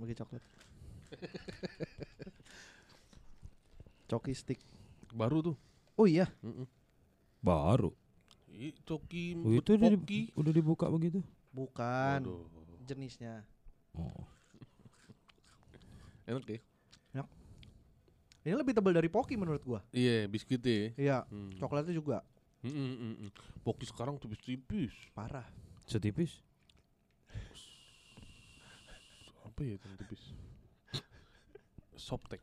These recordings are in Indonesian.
Bagi coklat. Coki stick. Baru tuh. Oh iya, Mm-mm. Baru. Ih, Coki Oh, itu udah, di- udah dibuka begitu. bukan Waduh. jenisnya. Oh. Enak ya? Ini lebih tebal dari Poki menurut gua. Iya, biskuitnya. ya. Iya, Hmm. coklatnya juga Mm, mm, mm. Poki sekarang tipis-tipis. parah. Setipis. Apa ya tipis? Softtek.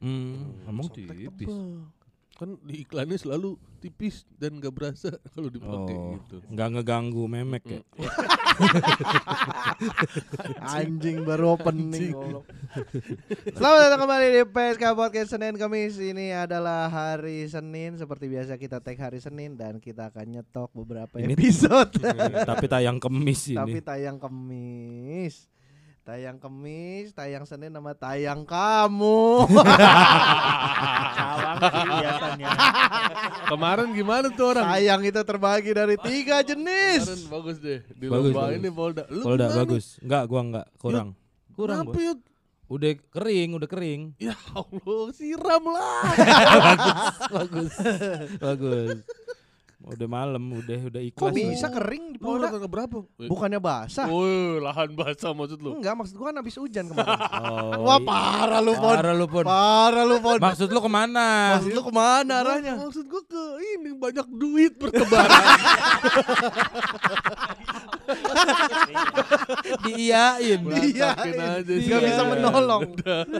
Hmm, emang Softtek tipis. tebal. Kan di iklannya selalu tipis dan gak berasa kalau dipakai Oh, gitu. nggak ngeganggu memek ya. Mm. Anjing baru opening. Selamat datang kembali di PSK Podcast Senin Kamis. Ini adalah hari Senin seperti biasa kita tag hari Senin dan kita akan nyetok beberapa Ini- episode. Tapi tayang kemis Tapi ini. tayang Kamis. Tayang Kamis, tayang Senin sama tayang kamu. Cawang biasanya. Kemarin gimana tuh orang? tayang itu terbagi dari tiga jenis. Kemarin bagus deh. Di Bagus, lomba bagus. ini Polda. Lu Polda gimana? bagus. Enggak, gua enggak, kurang. Kurang Kenapa? Udah kering, udah kering. Ya Allah, siram lah. bagus. bagus. Udah malam, udah udah Kok ikhlas. bisa kering di Lu Polda? ke berapa? Bukannya basah? Woi, lahan basah maksud lu. Enggak, maksud gua kan habis hujan kemarin. Oh, Wah, i- parah lu, Pon. Parah lu, Pon. Parah lu, Pon. Maksud lu ke mana? Maksud lu ke mana arahnya? Maksud gua ke ini banyak duit bertebaran. Diiyain. Iya, Berantakin aja sih. Nggak bisa Iya. menolong.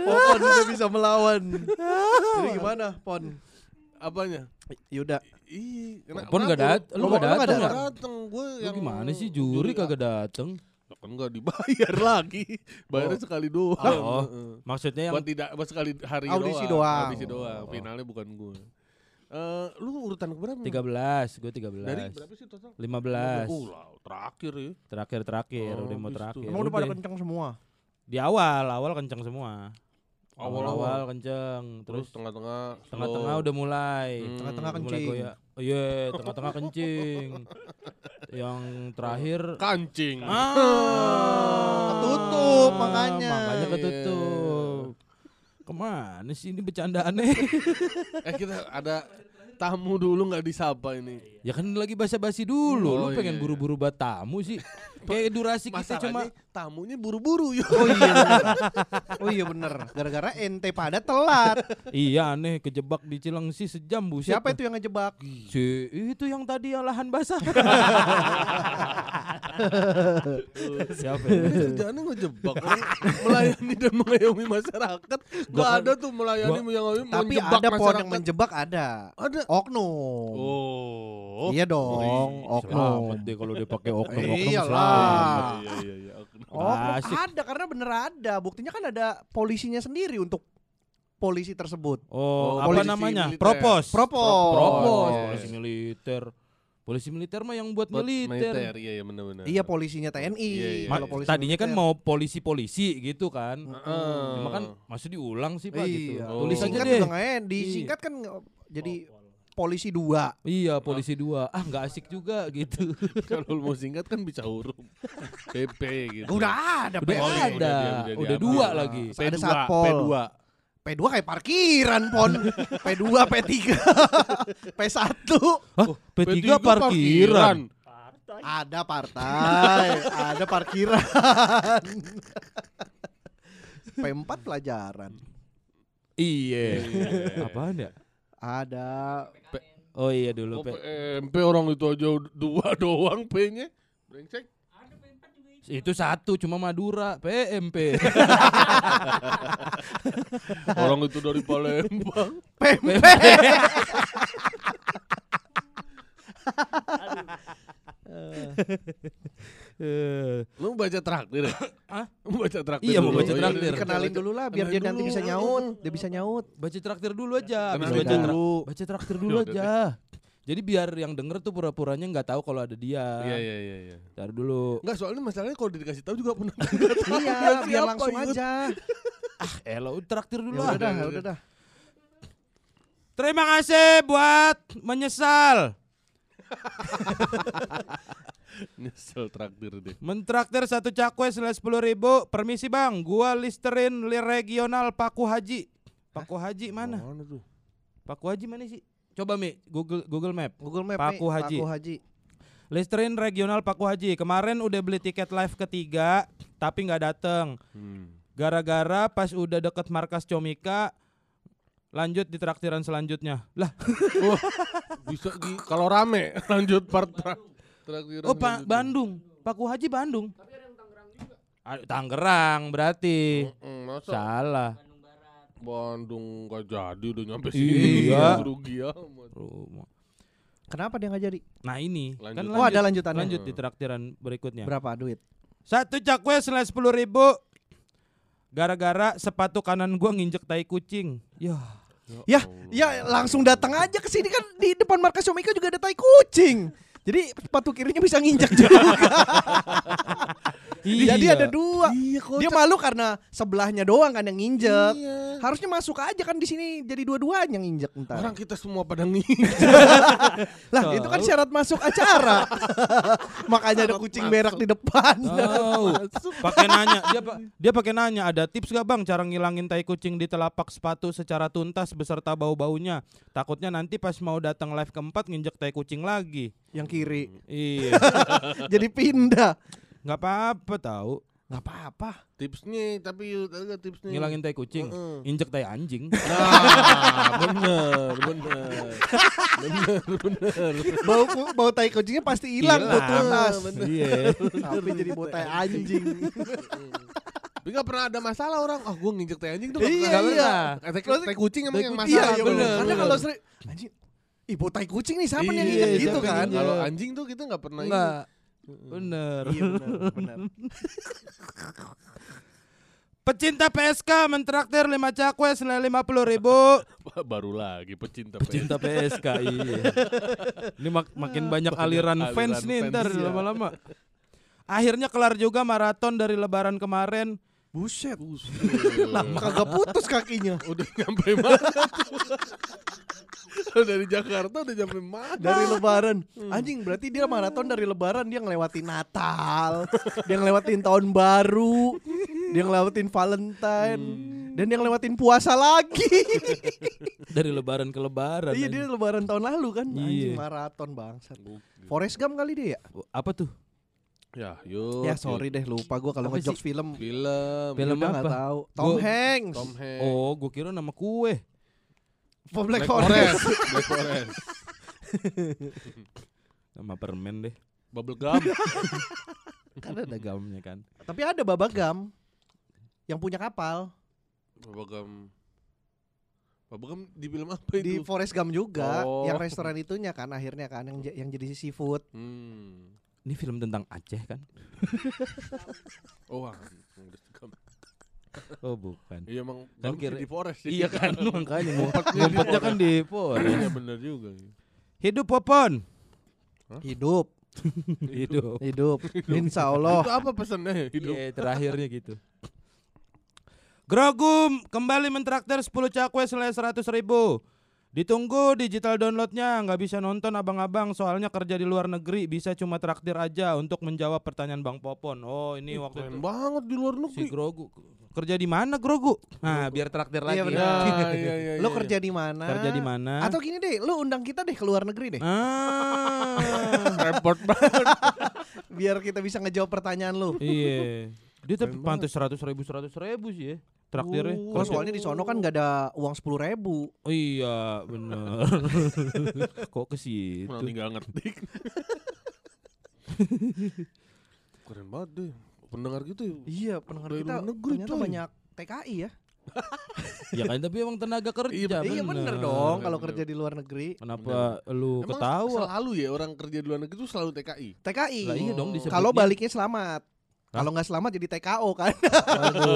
Pon udah bisa melawan. Jadi gimana, Pon? Apanya? Yuda. Ih, kena- Pon nggak kenapa dat- lu? lu nggak Lu datang? nggak datang. Gua Lu yang gimana sih juri kagak dateng? Ya kan nggak dibayar lagi. Bayarnya sekali doang. Oh. Heeh. Maksudnya yang Buat tidak buat sekali hari Audisi doang. doang. Audisi doang. Oh. Finalnya bukan gue. Eh, lu urutan keberapa? 13, gue 13. Dari berapa sih total? 15. Oh, lah, terakhir ya. Terakhir-terakhir, Oh, udah mau terakhir. Emang udah pada kenceng semua. Di awal, awal kenceng semua. Awal-awal. Awal kenceng, Terus terus tengah-tengah tengah-tengah slow. udah mulai. Hmm. Tengah-tengah mulai kencing. goyah. Oh iya, tengah-tengah kencing. Yang terakhir kancing. ah, Ketutup makanya. Makanya Iya. ketutup. Ke mana sih ini bercandaannya? eh kita ada tamu dulu nggak disapa ini. Ya kan lagi basa-basi dulu. Oh, Lu pengen iya. buru-buru buat tamu sih. Kayak durasi kita cuma tamunya buru-buru yuk. Oh iya bener. Oh iya bener. Gara-gara ente pada telat. Iya aneh kejebak di Cilengsi sejam buset. Siapa itu yang ngejebak? Si itu yang tadi yang lahan basah. Siapa? Ya? kerjaannya ngejebak melayani dan mengayomi masyarakat. Gak kan- ada tuh melayani mengayomi Tapi menjebak ada masyarakat. yang menjebak ada. Ada. Oknum. Oh. Iya dong, oknum. Selamat deh kalau dia pakai oknum oknum Iyalah. Iya iya iya. Asik. ada karena bener ada. Buktinya kan ada polisinya sendiri untuk polisi tersebut. Oh, Oh, apa polisi namanya? militer. Propos. Propos. Propos. Iya. Polisi militer. Polisi militer mah yang buat, Buat militer. Iya iya benar-benar. Iya polisinya TNI. Iya, iya. Kalau polisi tadinya kan militer. mau polisi-polisi gitu kan. Heeh. Cuma kan masih diulang sih Pak gitu. Iya. Oh. Tulis aja Disingkat deh. enak. Disingkat kan jadi polisi dua. Iya, polisi dua. Ah, nggak asik juga gitu. Kalau lu mau singkat kan bisa huruf. PP gitu. Udah ada Udah iya, ada. udah dia- udah Udah dua lagi. Ada P2, satpol. P2. P2 kayak parkiran pon. P2, P3, P1. Hah, P3, parkiran. Ada partai, ada parkiran. P4 pelajaran. Iya. Apaan ya? Ada Oh iya dulu Oh, P. PMP orang itu aja dua doang P-nya. Brengsek. Itu satu cuma Madura, PMP. Orang itu dari Palembang. PMP. Eh, Lu baca traktir ya? Hah? Lu baca traktir Iya, mau dulu. baca Oh, iya, traktir. iya. Kenalin dulu lah biar dia nanti bisa nyaut. Dia bisa nyaut. baca traktir dulu aja. Habis baca, dulu. baca traktir dulu Udah, aja. Jadi biar yang denger tuh pura-puranya nggak tahu kalau ada dia. Iya iya iya iya. Ntar dulu. Enggak, soalnya masalahnya kalau dikasih tahu juga pernah. Iya, biar langsung aja. Eh lo traktir Ya dulu udah lah. dah, udah, udah dah. Terima kasih buat menyesal. Nyesel traktir deh. Mentraktir satu cakwe senilai sepuluh ribu. Permisi bang, gua Listerin li regional Paku Haji. Paku Haji mana? Mana tuh? Paku Haji mana sih? Coba mi Google Google Map. Google Map Paku nih, Haji. Paku Haji. Listerin regional Paku Haji. Kemarin udah beli tiket live ketiga, tapi nggak dateng. Hmm. Gara-gara pas udah deket markas Comika, lanjut di traktiran selanjutnya. Lah, Wah, bisa di kalau rame lanjut part tra traktiran. oh Pak lanjut. Bandung, Paku Haji Bandung. Tapi Tangerang berarti. Mm, masa Salah. Bandung gak jadi udah nyampe Iya. sini rugi amat. Rumah. Kenapa dia nggak jadi? Nah ini Lanjut. kan Oh, ada lanjutannya. lanjut di traktiran berikutnya. Berapa duit? Satu cakwe senilai sepuluh ribu. Gara-gara sepatu kanan gua nginjek tai kucing. Yah. Ya, ya langsung datang aja ke sini kan di depan markas Omika juga ada tai kucing. Jadi sepatu kirinya bisa nginjak juga. Jadi ada dua. Iya Dia malu karena sebelahnya doang kan yang nginjek. Iya. Harusnya masuk aja kan di sini jadi dua-duanya yang nginjek ntar. Orang kita semua pada nih. lah itu kan syarat masuk acara. Makanya ada kucing berak di depan. Tahu. Pakai nanya, dia dia pakai nanya, ada tips gak bang cara ngilangin tai kucing di telapak sepatu secara tuntas beserta bau-baunya. Takutnya nanti pas mau datang live keempat nginjek tai kucing lagi. yang kiri. Iya, Jadi pindah. Nggak apa-apa tahu. Nggak apa-apa. tipsnya tapi yuk, ada tipsnya. Ngilangin tai kucing, Heeh. injek tai anjing. Nah, bener, bener. Bener, bener. Bau bau tai kucingnya pasti hilang tuh tuntas. Iya. Tapi jadi bau tai anjing. Tapi gak pernah ada masalah orang. Ah, gua nginjek tai anjing tuh Iya, iya. pernah. Eh, Tai, tai kucing emang yang. Iya, masalah. iya bener, bener. Karena bener. kalau sering anjing Ih, bau tai kucing nih siapa nih yang Iya, nginjek gitu kan? Kalau anjing tuh kita nggak pernah ini. Bener. Iya benar, benar. Pecinta PSK mentraktir 5 cakwe senilai 50 ribu. Baru lagi pecinta. Pecinta PSK iya. Ini mak- makin banyak aliran, aliran fans nih fans, ntar iya. lama-lama. Akhirnya kelar juga maraton dari lebaran kemarin. Buset. Buset. Lama kagak putus kakinya. Udah nyampe mana tuh? dari Jakarta udah nyampe mana? Dari lebaran. Anjing berarti dia maraton dari lebaran dia ngelewatin Natal, dia ngelewatin tahun baru, dia ngelewatin Valentine, dan dia ngelewatin puasa lagi. Dari lebaran ke lebaran. iya dia anjing. lebaran tahun lalu kan. Anjing Iya. maraton bangsat. Forest Gump kali dia ya? Apa tuh? Ya, yuk. ya sorry deh lupa gua kalau ngejokes film. Film. Film apa? tahu. Tom Gua- Hanks. Tom Hanks. Oh, gue kira nama kue. For Black, Forest. Black Forest. Nama permen deh. Bubble gum. Kan ada gamnya kan. Tapi ada Babagam yang punya kapal Bubble gum. Bubble gum di film apa di itu? Forest Gump juga, Oh. yang restoran itunya kan akhirnya kan yang yang jadi seafood. Hmm. Ini film tentang Aceh kan? Oh, Gump. Oh, bukan. Iya emang Kan Gump kira- di Forest. Iya kan makanya Ngumpetnya di ngumpetnya kan di Forest. Iya bener juga. Hidup Popon. Hidup, Hidup. hidup. Insya Allah. Itu apa pesannya hidup? Iya, terakhirnya gitu. Grogum kembali mentraktir 10 cakwe senilai 100 ribu. Ditunggu digital downloadnya nggak bisa nonton abang-abang soalnya kerja di luar negeri bisa cuma traktir aja untuk menjawab pertanyaan Bang Popon. Oh ini waktu Keren itu banget di luar si negeri. Grogu kerja di mana Grogu? Nah biar traktir lagi. Iya, benar. Nah, iya, iya, Lo iya. kerja di mana? Kerja di mana? Atau gini deh, lo undang kita deh ke luar negeri deh, Ah, repot banget. biar kita bisa ngejawab pertanyaan lo. iya. Dia tapi pantas seratus ribu seratus ribu sih ya traktirnya. Oh, Kalau soalnya di sono kan nggak ada uang sepuluh ribu. Oh iya bener Kok ke situ Orang tinggal ngetik. Keren banget deh. Pendengar gitu ya. Iya, pendengar Dari kita negeri, ternyata coy. banyak TKI ya. Ya kan tapi emang tenaga kerja iya bener dong Bener, kalau bener. kerja di luar negeri. Kenapa lu Emang ketawa selalu ya orang kerja di luar negeri itu selalu TKI. TKI. Lah iya dong Oh. Kalau baliknya selamat. Kalau nggak selamat jadi TKO kan. Aduh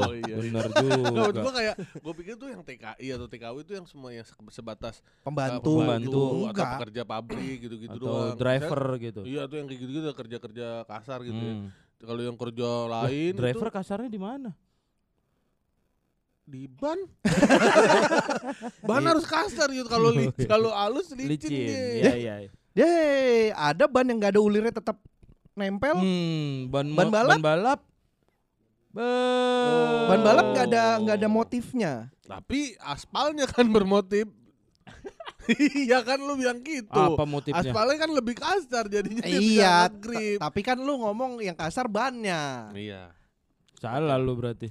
Oh, iya, iya. Bener Nah, juga gua kayak gue pikir tuh yang TKI atau TKW itu yang semua yang se- sebatas uh, Pembantu. Pembantu. atau Enggak. pekerja pabrik gitu-gitu Atau doang. driver gitu Iya tuh yang kayak gitu-gitu kerja-kerja kasar gitu ya. Hmm. Kalau yang kerja lain Driver itu kasarnya di mana? di ban. ban harus kasar gitu kalau kalau halus licin, Licin. dia. Iya iya. Yeay, ada ban yang nggak ada ulirnya tetap nempel. Hmm, ban, Ban balap? Ban balap. Be- Ban balap nggak ada nggak ada motifnya. Tapi aspalnya kan bermotif. Iya kan lu bilang gitu. Apa motifnya? Aspalnya kan lebih kasar jadinya iya, tapi kan lu ngomong yang kasar bannya. Iya. Salah lu berarti.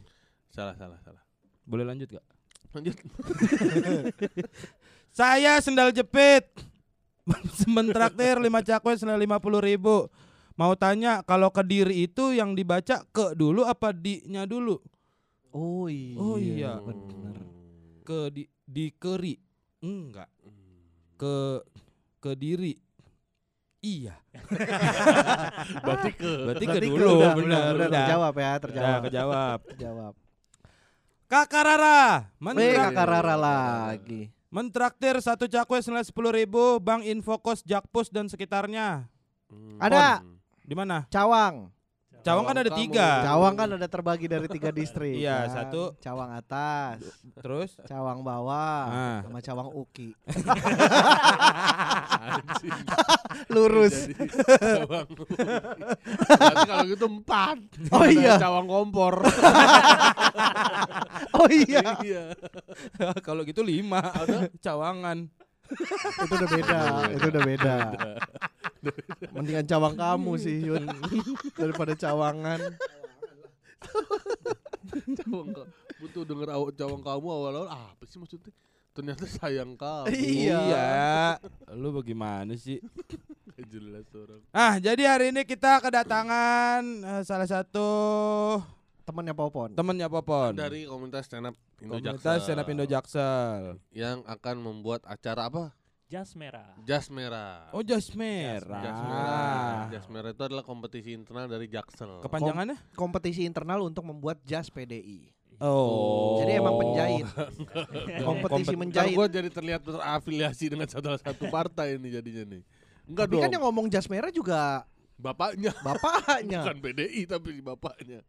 Salah salah salah. Boleh lanjut gak? Lanjut. Saya sendal jepit. Sementraktir 5 cakwe senilai 50 ribu. Mau tanya kalau kediri itu yang dibaca ke dulu apa di-nya dulu? Oh iya. Oh iya. bener. Ke di, di keri. Enggak. Ke ke diri. Iya. Berarti ke Berarti, ke Berarti dulu. benar, udah, udah, udah. terjawab ya, terjawab. kejawab. terjawab. Kakak Rara, mentrak, kakak Rara lagi. mentraktir satu cakwe senilai sepuluh ribu, Bang Infokos, Jakpus dan sekitarnya. Hmm. Ada. Di mana? Cawang. Cawang kan ada kamu. tiga. Cawang kan ada terbagi dari tiga distrik. Iya, kan. satu. Cawang atas, Terus? Cawang bawah, Ah. sama Cawang Uki. Lurus. Cawang. Berarti kalau gitu empat. Oh Ada iya. Cawang kompor. Oh iya. iya. Kalau gitu lima. Cawangan. Itu udah beda, itu udah beda. Mendingan cawang kamu sih, Yun. Daripada cawangan. Cawang ka- butuh denger awak cawang kamu awal-awal apa sih maksudnya? Ternyata sayang kamu. Iya. Iya. Lu bagaimana sih? Gak jelas orang. Ah, jadi hari ini kita kedatangan eh, salah satu Temennya Popon. temennya Popon. Dari komunitas stand up Indo komunitas stand up Indo Jaksel. yang akan membuat acara apa? Jas merah. Jas merah. Oh, jas merah. Jas merah. Jas merah itu adalah kompetisi internal dari Jaksel. Kepanjangannya? Kompetisi internal untuk membuat jas PDI. Oh. Jadi emang penjahit. Kompetisi Kompet- menjahit. gue jadi terlihat terafiliasi dengan salah satu partai ini jadinya nih. Enggak Tapi dong. kan yang ngomong jas merah juga Bapaknya. bapaknya. Bukan PDI tapi bapaknya.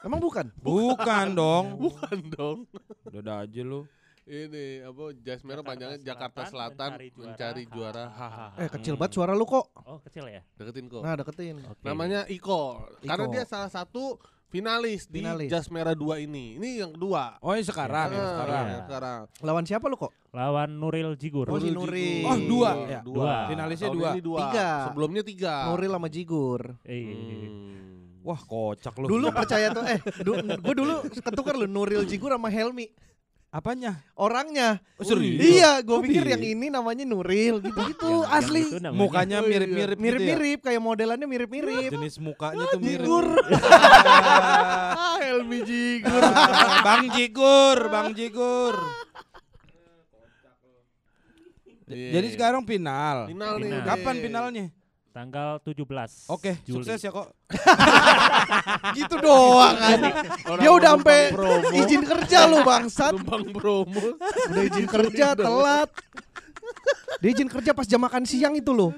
Emang bukan? Bukan dong. Bukan dong. Udah aja lu. Ini apa jas merah panjangnya Jakarta Selatan Selatan mencari mencari juara. Hahaha. Eh kecil banget suara lu kok. Oh kecil ya. Deketin kok. Nah deketin. Oke. Namanya Iko. Karena dia salah satu finalis, Finalis. di Jas Merah 2 ini. Ini yang kedua. Oh, ini sekarang, ini sekarang. Iya. sekarang. Lawan siapa lu kok? Lawan Nuril Jigur. Oh, si Nuril. Jigur. Oh, dua ya? Dua. Finalisnya dua. Tiga. Sebelumnya tiga. Nuril sama Jigur. Eh, Hmm. Wah, kocak lu. Dulu percaya tuh eh du, gue dulu ketukar lu Nuril Jigur sama Helmi. apanya? Orangnya. Oh, serius? Iya, gue Kok pikir bisa? yang ini namanya Nuril gitu-gitu yang- yang asli. itu namanya. Mukanya Oh, iya. mirip-mirip gitu ya? Mirip-mirip kayak modelannya mirip-mirip. Jenis mukanya tuh mirip. Jigur. Ah, Helmi Jigur. Bang Jigur, Bang Jigur. Iya. Jadi sekarang final. final nih. Final. udah. Kapan finalnya? Tanggal 17. Oke, Juli. sukses ya kok. gitu doang kan. Orang Dia udah sampai promo. izin kerja lu bangsat. Numpang promo. Udah izin kerja telat. Dia izin kerja pas jam makan siang itu loh.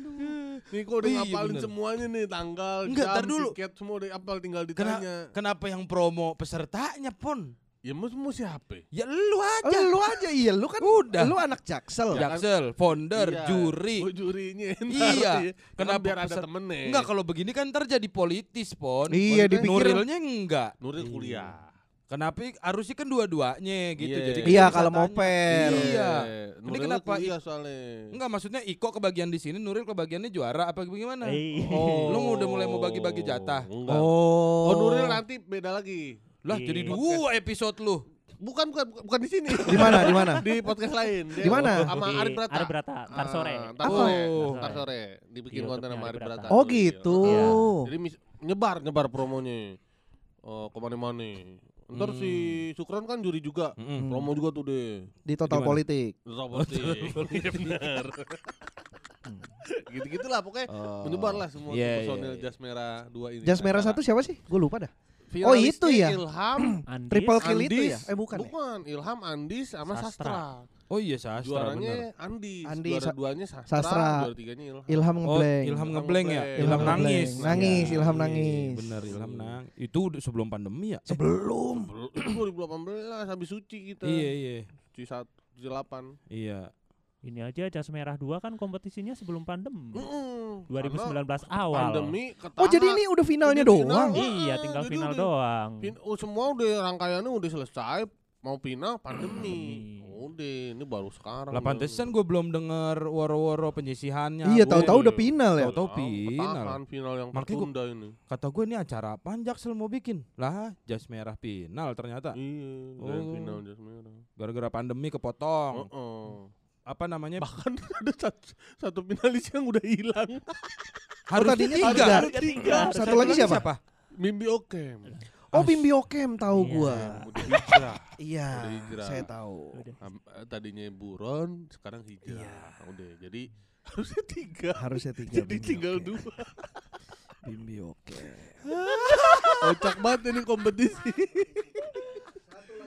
Nih kok udah ngapalin bener. semuanya nih tanggal, Enggak, jam, dulu. tiket semua udah apal tinggal Kena- ditanya. kenapa yang promo pesertanya, Pon? Ya mau mau siapa? Ya lu aja. Lu aja iya lu kan Udah. lu anak jaksel. Ya. Jaksel, founder, Iya. juri. Oh, jurinya. Iya. Kenapa biar ada temennya? Enggak kalau begini kan ntar jadi politis, Pon. Iya, dipikir- Nurilnya enggak. Nuril kuliah. Kenapa harusnya kan dua-duanya gitu. Iya. Jadi Iya kalau mau per. Iya. Ini Nuril kenapa kuliah soalnya. Enggak maksudnya Iko kebagian di sini, Nuril kebagiannya juara apa gimana? Eh. Oh, lu udah mulai mau bagi-bagi jatah. Enggak. Oh. Oh, Nuril nanti beda lagi. Lah Di jadi dua episode lu. Bukan bukan bukan di sini. Di mana? Di mana? di podcast lain. Dia Di mana? Sama Di Arif Brata. Arif Brata, sore. Ah, Ntar Apa? sore. Oh. Ntar sore. Dibikin Di konten sama Arif Arif Brata. Oh Iya. gitu. Iya. Jadi mis- nyebar nyebar promonya. Oh, ke mana-mana. Ntar Hmm. si Sukron kan juri juga. Mm-mm. Promo juga tuh deh. Di total Gimana? politik. Roboti. Iya benar. Gitu-gitulah pokoknya Oh. menyebar lah semua Iya, personil iya, iya. jas merah dua ini. Jas merah satu siapa sih? Gue lupa dah. Oh, itu ya? Ilham, Andis, Triple kill itu Andis, ya? Eh bukan. ya? bukan. Ilham, Andis sama Sastra. Sastra. Oh iya sastra bener. Juaranya Andis, Andis, juara Sa- duanya Sastra, Sastra. juara tiganya Ilham. Ilham Oh, ngeblank. Ilham ngeblank ya? Ilham Ilham nangis. ngeblank. Nangis, Iya, Ilham iya, nangis. Bener, Ilham nang. Itu sebelum pandemi ya? Sebelum. Belum, Itu 2018 habis suci kita. Iya, iya. Suci 1, suci 8. Iya. Ini aja Jas Merah 2 kan kompetisinya sebelum pandemi. Mm-mm. 2019 Karena awal. Pandemi ketahan. Oh jadi ini udah finalnya Udah final. doang. Ah, Iya, tinggal jadi final udah- doang. Pin- oh, semua udah rangkaiannya udah selesai. Mau final pandemi. Pandemi. Udah, ini baru sekarang. Lah pantesan gue belum denger woro-woro penyisihannya. Iya, tahu-tahu udah final ya. Tahu-tahu Tahu, final. Ketahan final yang Makanya gua- tertunda ini. Kata gue ini acara apaan Jaksel mau bikin? Lah, jas merah final ternyata. Iya, Oh. final jas merah. Gara-gara pandemi kepotong. Heeh. Apa namanya? Bahkan ada satu, satu finalis yang udah hilang. Harusnya tadinya tiga. tiga. Tiga. Satu lagi siapa? Mimpi Okem. Oh Bimbi Okem tahu Iya. gua. Udah hijrah. Iya, Udah hijrah. saya tahu. Eh, Tadinya buron, sekarang hijrah. Iya. Udah, jadi harusnya tiga. Harusnya tiga. Jadi Bimbi tinggal Okem. dua. Bimbi Okem. Kocak banget ini kompetisi.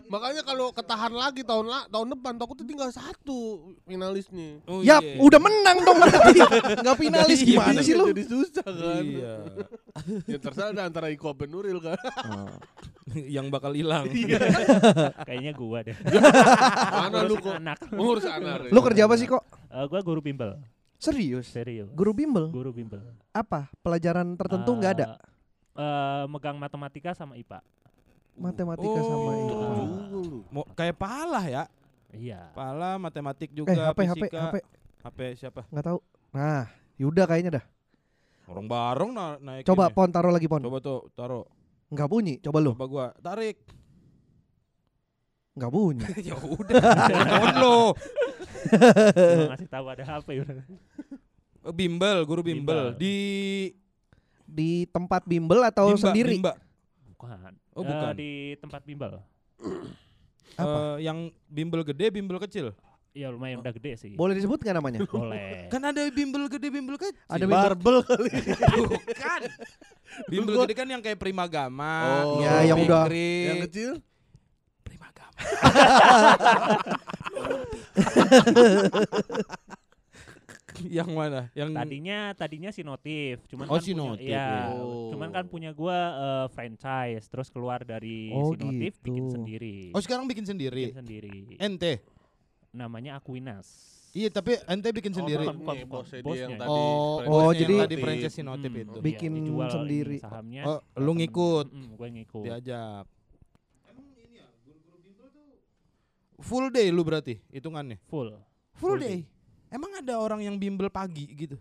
Makanya kalau ketahan lagi tahun la tahun depan takutnya tinggal satu finalisnya. Oh, Yap, iya. udah menang dong berarti. Enggak finalis Iya, gimana sih lu? Jadi susah kan. Iya. ya terserah ada antara Iko apa Nuril kan. yang bakal hilang. Kayaknya gua deh. Mana lu kok? anak. Ngurus anak. Lu kerja apa sih kok? Eh, gua guru bimbel. Serius? Serius. Guru bimbel? Guru bimbel. Apa? Pelajaran tertentu nggak ada? Eh, eh, megang matematika sama IPA. Matematika sama Oh. ini. Juga lu. Mau kayak palah ya. Iya. Pala, matematik Eh, juga, HP, HP, fisika. HP. HP siapa? Nggak tahu. Nah, Yuda kayaknya dah. Orang bareng na naik Coba ini. pon taruh lagi pon. Coba tuh, taruh. Nggak bunyi. Coba lu. Coba gua tarik. Nggak bunyi. ya udah. Telepon lo. Cuma ngasih tahu ada HP udah. Eh, Bimbel, guru bimbel, Bimbel. di Di tempat bimbel atau Bimba, sendiri? Bimba. Bukan. Oh, bukan. di tempat bimbel. Apa? Eh, yang bimbel gede, bimbel kecil. Iya lumayan udah gede sih. Boleh disebut nggak namanya? Boleh. Kan ada bimbel gede, bimbel kecil. Ada bimbel. Barbel kali. Bukan. bimbel gede kan yang kayak Primagama. Oh. Ya, yang udah-. Yang kecil? Primagama. yang mana? Yang Tadinya tadinya si notif, cuman Oh, kan si punya, Notif, iya, iya. cuman kan punya gua eh, franchise, terus keluar dari Oh, si notif bikin gitu. sendiri. Oh, sekarang bikin sendiri. bikin sendiri. Ente. Namanya Aquinas. Iya, tapi ente bikin Oh, sendiri. bukan. Nih, bosnya dia yang Bosnya. tadi. Oh, franchise oh, yang jadi- tadi notif. franchise si notif Hmm, itu. iya, Bikin ini sendiri. sahamnya. Oh, lu temen. ngikut. Mm, gue ngikut. Diajak. Full day lu berarti hitungannya. Full. Full Full day. Emang ada orang yang bimbel pagi gitu?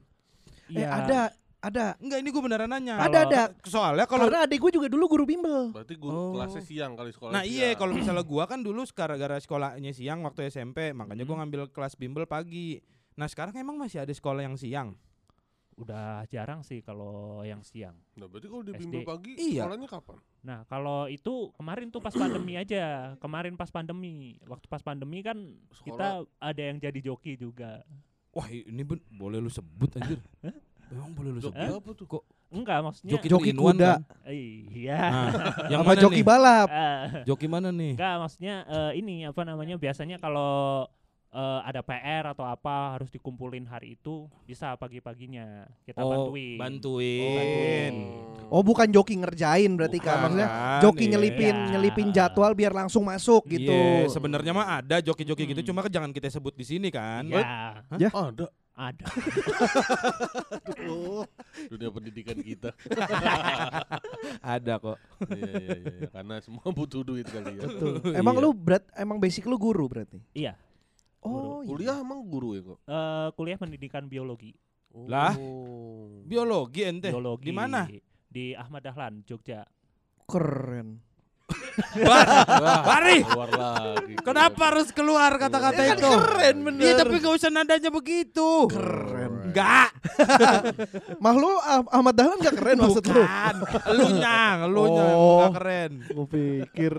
Eh, Iya. ada, ada. Enggak, ini gue beneran nanya. Ada, ada. Soalnya kalau Karena adik gue juga dulu guru bimbel. Berarti guru Oh. kelasnya siang kali sekolah. Nah iya kalau misalnya gua kan dulu gara-gara sekolahnya siang waktu SMP makanya Hmm. gua ngambil kelas bimbel pagi. Nah sekarang emang masih ada sekolah yang siang? Udah jarang sih kalau yang siang. Nah, berarti kalau di SD. bimbel pagi Iya. sekolahnya kapan? Nah, kalau itu kemarin tuh pas pandemi aja. Kemarin pas pandemi. Waktu pas pandemi kan kita ada yang jadi joki juga. Wah ini ben boleh lu sebut anjir. Emang boleh lu sebut? apa tuh? Kok Enggak, maksudnya joki, Joki kuda. kan? iya. Nah, yang mana joki nih? balap. Eh, Joki mana nih? enggak, maksudnya eh, ini apa namanya? Biasanya kalau eh, ada PR atau apa harus dikumpulin hari itu bisa pagi-paginya kita Oh, bantuin. bantuin. Oh, bukan joki ngerjain berarti Bukan, kan. Maksudnya kan, joki iya. nyelipin Iya. nyelipin jadwal biar langsung masuk gitu. Iya, sebenarnya mah ada joki-joki gitu, Hmm. cuma kan jangan kita sebut di sini kan. Ya, Ya. Ada. ada. Oh, dunia pendidikan kita. Ada kok. Iya, iya, iya, iya. Karena semua butuh duit kali ya. Betul. Emang Iya. lu berat emang basic lu guru berarti? Iya. Oh, iya. Kuliah emang guru ya kok? Eh, kuliah pendidikan biologi. Lah? Oh. Biologi ente. Biologi. Di mana? Di Ahmad Dahlan, Jogja. keren. Wah, Bari! Keluar lagi. Kenapa harus keluar kata-kata Ya kan itu? keren bener. Iya tapi gak usah nadanya begitu. Keren. Enggak. Mah lu Ah- Ahmad Dahlan gak keren maksud lu? Bukan. Elunya, elunya Oh. nggak keren. Gue pikir.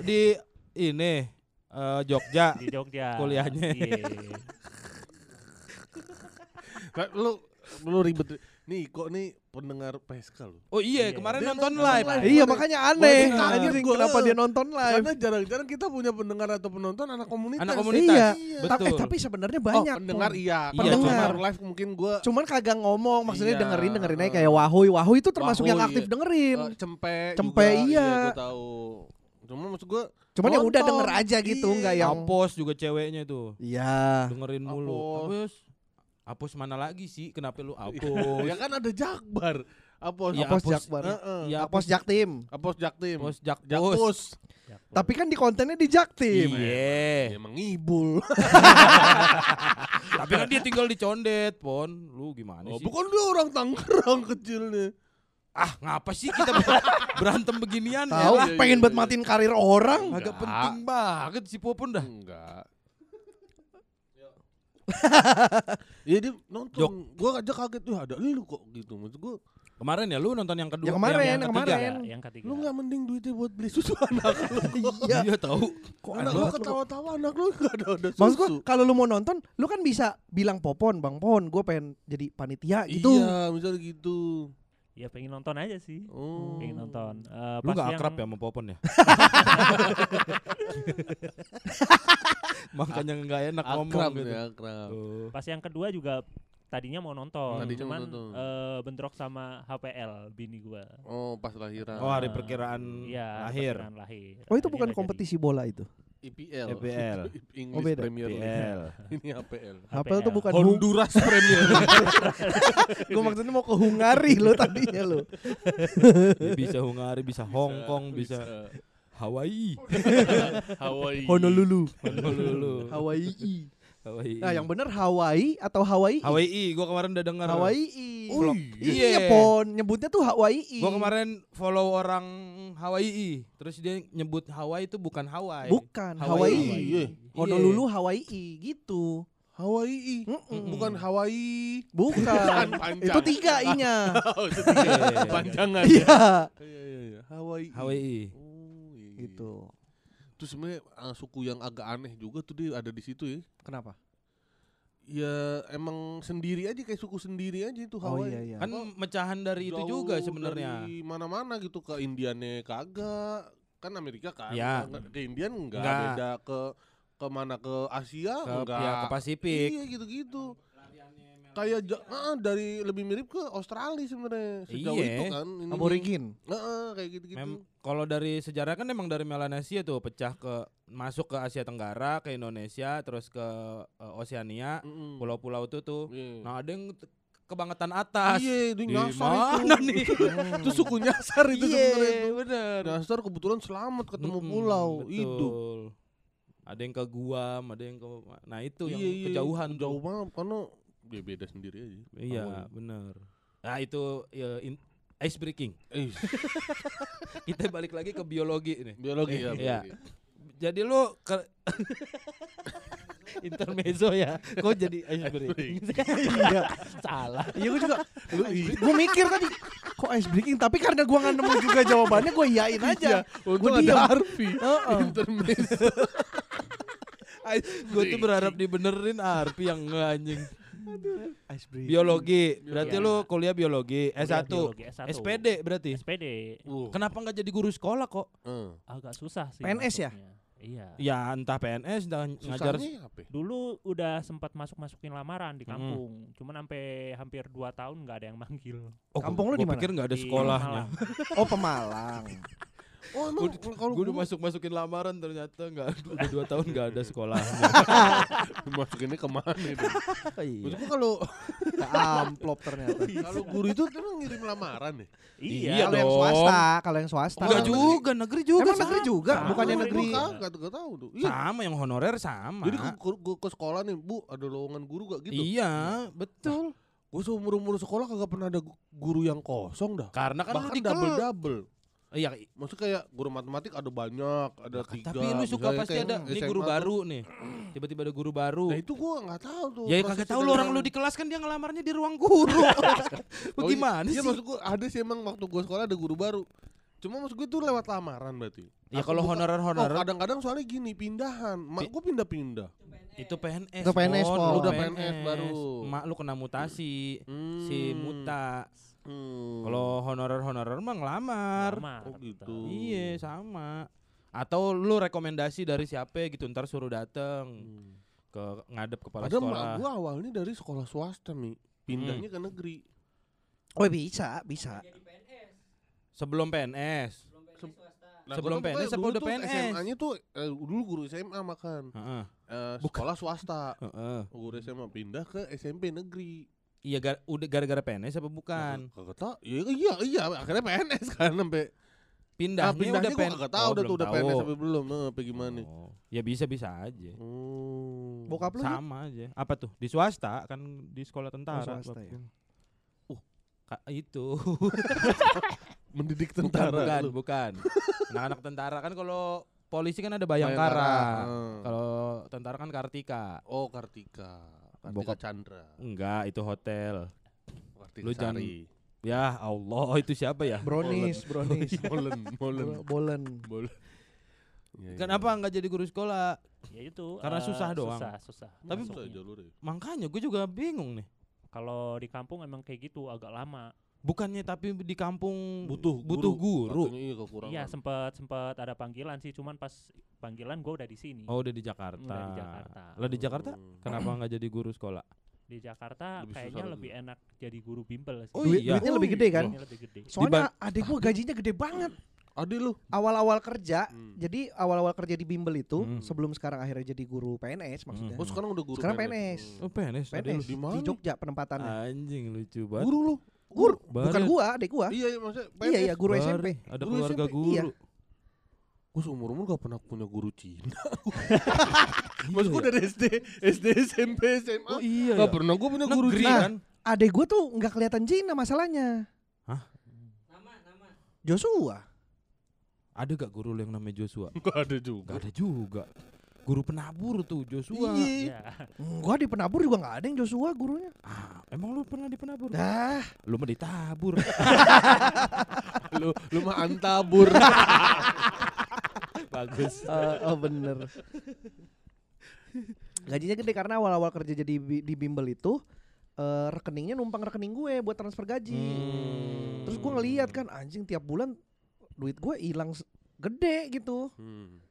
Di ini eh, Jogja. Di Jogja. Kuliahnya. Iya. Lu lu ribet. Nih kok nih pendengar PSK loh. Oh iya, Iya. kemarin Dia nonton nonton live. live. Iya makanya aneh. Anjing kenapa dia nonton live? Karena jarang-jarang kita punya pendengar atau penonton anak komunitas. Anak komunitas. Iya. Iya. Eh, Betul. tapi sebenarnya Oh, banyak. pendengar Pon. iya. Iya, Pendengar cuma- live mungkin gua Cuman kagak ngomong, maksudnya Iya, dengerin dengerin aja kayak Wahui. Wahui itu termasuk yang Wahui, aktif iya. dengerin. eh, cempe Cempe, juga, iya. gua tahu. Cuma maksud gua Cuman ya udah denger aja gitu, Iya. nggak yang Apos juga ceweknya tuh. Iya. Dengerin mulu. Apos. Apos. Apos mana lagi sih? Kenapa lu ya Apos? kan ada Jakbar. Apos. Iya, Apos Apos. Jakbar. Heeh. Ya, Apos Jaktim. Apos Jaktim. Apos Jakpos. Jakpus. Tapi kan di kontennya di Jaktim. Iya. Ya, emang ngibul. Tapi kan dia tinggal di Condet, Pon. Lu gimana Oh, sih? bukan dia orang Tangerang kecilnya. Ah, ngapa sih kita ber- berantem beginian? Tahu Ya, pengen buat iya. matiin karir orang. Agak penting banget si Popon dah. Enggak. Iya dia nonton. Jok. Gua aja kaget tuh ada lu kok gitu. Maksud gua Kemarin ya lu nonton yang kedua. Yang kemarin, yang, yang ketiga. kemarin. yang ketiga. lu nggak mending duitnya buat beli susu anak lu. Iya. Iya tahu. Kok anak lu ketawa-tawa anak lu enggak ada ada susu. Maksud gua kalau lu mau nonton, lu kan bisa bilang Popon, Bang Pon, gue pengen jadi panitia gitu. Iya, misalnya gitu. Ya pengen nonton aja sih. Oh. Pengen nonton. Eh, Lu pas gak yang- akrab ya sama Popon ya? Makanya nggak enak ngomong Akrab gitu. ya, akrab. Tuh. Pas yang kedua juga tadinya mau nonton, Tadinya mau cuman nonton. eh, bentrok sama HPL bini gua. Oh, pas lahiran. Oh hari perkiraan iya, lahir. perkiraan lahir. Oh itu Jadi bukan kompetisi bola itu. IPL. EPL. English Oh, beda. Premier League. PL. Ini APL. HPL tuh bukan Honduras Premier League. Gue maksudnya mau ke Hungari lo tadinya lo. Dia bisa Hungari, bisa Hong Kong, bisa Hawaii. Hawaii. Honolulu. Honolulu. Hawaii. Hawaii. Nah yang bener Hawaii atau Hawaii? Hawaii, gua kemarin udah dengar. Hawaii. Oh, Iya, iya. Pon, nyebutnya tuh Hawaii. Gua kemarin follow orang Hawaii, terus dia nyebut Hawaii itu bukan Hawaii. bukan Hawaii. Hawaii. Iya. Honolulu Hawaii gitu. Hawaii. Mm-mm. Bukan Hawaii. Bukan. Itu tiga i-nya. Oh. Iya. Panjangan. Iya. Iya. Hawaii. Hawaii. Oh, iya. Gitu. Terus sebenarnya uh, suku yang agak aneh juga tuh dia ada di situ ya. Kenapa? Ya emang sendiri aja kayak suku sendiri aja itu Oh Hawaii. iya iya. Kan mecahan dari itu Jauh juga sebenarnya. Dari mana-mana gitu ke Indiane kagak. Kan Amerika kan. Ya. Ke Indian enggak, Enggak. beda ke ke mana ke Asia Ke, enggak. ya, ke Pasifik. Iya gitu-gitu. Kayak ja- ah, dari lebih mirip ke Australia sebenarnya sejauh Iya. itu kan. ininya. Aborigin. Heeh, kayak gitu-gitu. Mem- kalau dari sejarah kan emang dari Melanesia tuh pecah ke masuk ke Asia Tenggara, ke Indonesia, terus ke eh, Oceania, Mm-mm. pulau-pulau itu tuh. Iya. Nah, ada yang kebangetan atas. Iya, itu Di nyasar mana itu. nih? itu suku nyasar itu sebenarnya Iya, itu. bener. Nyasar kebetulan selamat ketemu Mm-mm, pulau, betul. hidup. Ada yang ke Guam, ada yang ke Nah, itu yang Iya, iya, kejauhan jauh banget karena dia beda sendiri aja. Iya, Hawaii. bener. Nah, itu ya, in- ice breaking. Kita balik lagi ke biologi nih. biologi ya. Iya. biologi. Jadi lu ke intermezzo ya. Kok jadi ice breaking? Iya. Salah. Iya gue juga. Gue mikir tadi kok ice breaking tapi karena gue nggak nemu juga jawabannya gue iyain aja. Untung Gua ada Harvey. Heeh. Intermezzo. Gue tuh berharap dibenerin Arpi yang nggak anjing. Biologi. Berarti Iya. lu kuliah biologi Kuliah S1. biologi S1. SPD berarti. SPD Uh, Kenapa nggak jadi guru sekolah kok? eh. agak susah sih. PNS ya? masuknya. Iya. Ya entah PNS entah ngajar Susahnya apa? ya? Dulu udah sempat masuk masukin lamaran di Mm. kampung, cuman sampai hampir 2 tahun nggak ada yang manggil. Oh, Kampung lu di mana? pikir nggak ada Di sekolahnya. Oh Pemalang. Oh, emang kalau Gue udah gua masuk masukin lamaran ternyata nggak udah dua tahun nggak ada sekolahnya. masukinnya ke mana itu? Iya. Maksud gua kalau Ke amplop ternyata. kalau guru itu emang ngirim lamaran ya? Iya Kalau yang swasta, kalau yang swasta. Enggak Oh, juga, negeri juga. Emang negeri juga, Sama. bukannya negeri. Gua kagak gak tahu tuh. Iya. Sama yang honorer sama. Jadi gua, gua, gua ke sekolah nih, Bu, ada lowongan guru gak gitu? Iya, betul. Gue seumur umur sekolah kagak pernah ada gu- guru yang kosong dah. Karena kan lu Bahkan di double double. Iya, Maksudnya kayak guru matematik ada banyak, ada tiga. tapi lu suka pasti ada nih guru tuh. baru nih. Tiba-tiba ada guru baru. Nah itu gua nggak tahu tuh. Ya proses kagak tahu lu orang lu di kelas kan dia ngelamarnya di ruang guru. Oh, Bagaimana iya, sih? Iya maksud gua ada sih emang waktu gua sekolah ada guru baru. Cuma maksud gue itu lewat lamaran berarti. Ya kalau buka- honorer Oh, honorer kadang-kadang soalnya gini pindahan. Mak gue pindah-pindah. Itu PNS. Itu PNS. Pon. Lu Udah PNS baru. Mak lu kena mutasi si Hmm. muta. Hmm. Kalau honorer-honorer mah ngelamar. Lamar, Oh, gitu. Iya, sama. Atau lu rekomendasi dari siapa gitu ntar suruh dateng Hmm. ke ngadep kepala Padahal sekolah. mak gua awalnya dari sekolah swasta mi, pindahnya ke negeri. Oh bisa, bisa. Sebelum PNS. Nah, Sebelum gua tuh PNS pokoknya apa dulu udah tuh PNS? SMA-nya tuh eh, dulu guru SMA makan. Heeh. Eh, sekolah swasta. Heeh. Guru SMA pindah ke SMP negeri. Iya gar udah gara-gara PNS apa bukan? Kagak tau. Iya iya iya akhirnya PNS kan sampai Pindahnya, nah, pindahnya udah PNS. kagak tahu udah tuh udah tahu. PNS apa belum. Nah, apa gimana? Oh, Ya bisa-bisa aja. Hmm. Bokap lu? Sama aja. Apa tuh? Di swasta kan di sekolah tentara. swasta waktu ya. itu. Uh, ka- itu. mendidik bukan, tentara. bukan, lu. bukan. Anak-anak tentara kan kalau polisi kan ada Bayangkara. Bayangkara. Hmm. Kalau tentara kan Kartika. Oh Kartika. Kartika Bokap- Chandra. Enggak, itu hotel. Kartika Lu jangan-. Ya Allah, itu siapa ya? Brownies, brownies. Molen, molen. Bolen. Molen. Iya, iya. Kenapa enggak jadi guru sekolah? Ya itu. Karena eh, susah doang. Susah, susah. Tapi- Susah Masuknya. jalurnya. Makanya gue juga bingung nih. Kalau di kampung emang kayak gitu agak lama. Bukannya tapi di kampung Butuh butuh guru. Iya. Iya sempet sempet ada panggilan sih, cuman pas panggilan gue udah di sini. Oh, udah di Jakarta. Udah di Jakarta. Lah di Jakarta Hmm. kenapa enggak jadi guru sekolah? Di Jakarta Lebih kayaknya lebih lagi. enak jadi guru bimbel sih. Oh Duit- iya. Duitnya lebih gede kan? Lebih gede. Soalnya adik gua gajinya gede banget. Ade lu. Awal-awal kerja, Hmm. jadi awal-awal kerja di bimbel itu Hmm. sebelum sekarang akhirnya jadi guru PNS maksudnya. Oh sekarang udah guru Sekarang PNS. Hmm. Oh, PNS, PNS lu. Di mana? di Jogja penempatannya. Anjing lucu banget. Guru lu. Guru, bukan gua, adik gua. Iya, iya maksudnya Iya, iya, guru SMP. Ada Guru keluarga SMP, guru. iya. Gue seumur umur gak pernah punya guru Cina. Iya, Maksud gue iya. dari SD, SD, SMP, SMA. Oh iya. Gak ya. pernah gue punya guru Negeri Cina. kan? Adik gua tuh nggak kelihatan Cina masalahnya. Hah? Joshua. Ada gak guru yang namanya Joshua? Gak ada juga. Gak ada juga. Guru penabur tuh Joshua. Iya. Iya. Gua di penabur juga nggak ada yang Joshua gurunya. Ah, emang lu pernah di penabur? Dah, Lu mah ditabur. lu lu mah antabur. Bagus. Eh, oh bener. Gajinya gede karena awal-awal kerja jadi di bimbel itu eh, rekeningnya numpang rekening gue buat transfer gaji. Hmm. Terus gue ngeliat kan anjing tiap bulan duit gue hilang gede gitu. Hmm.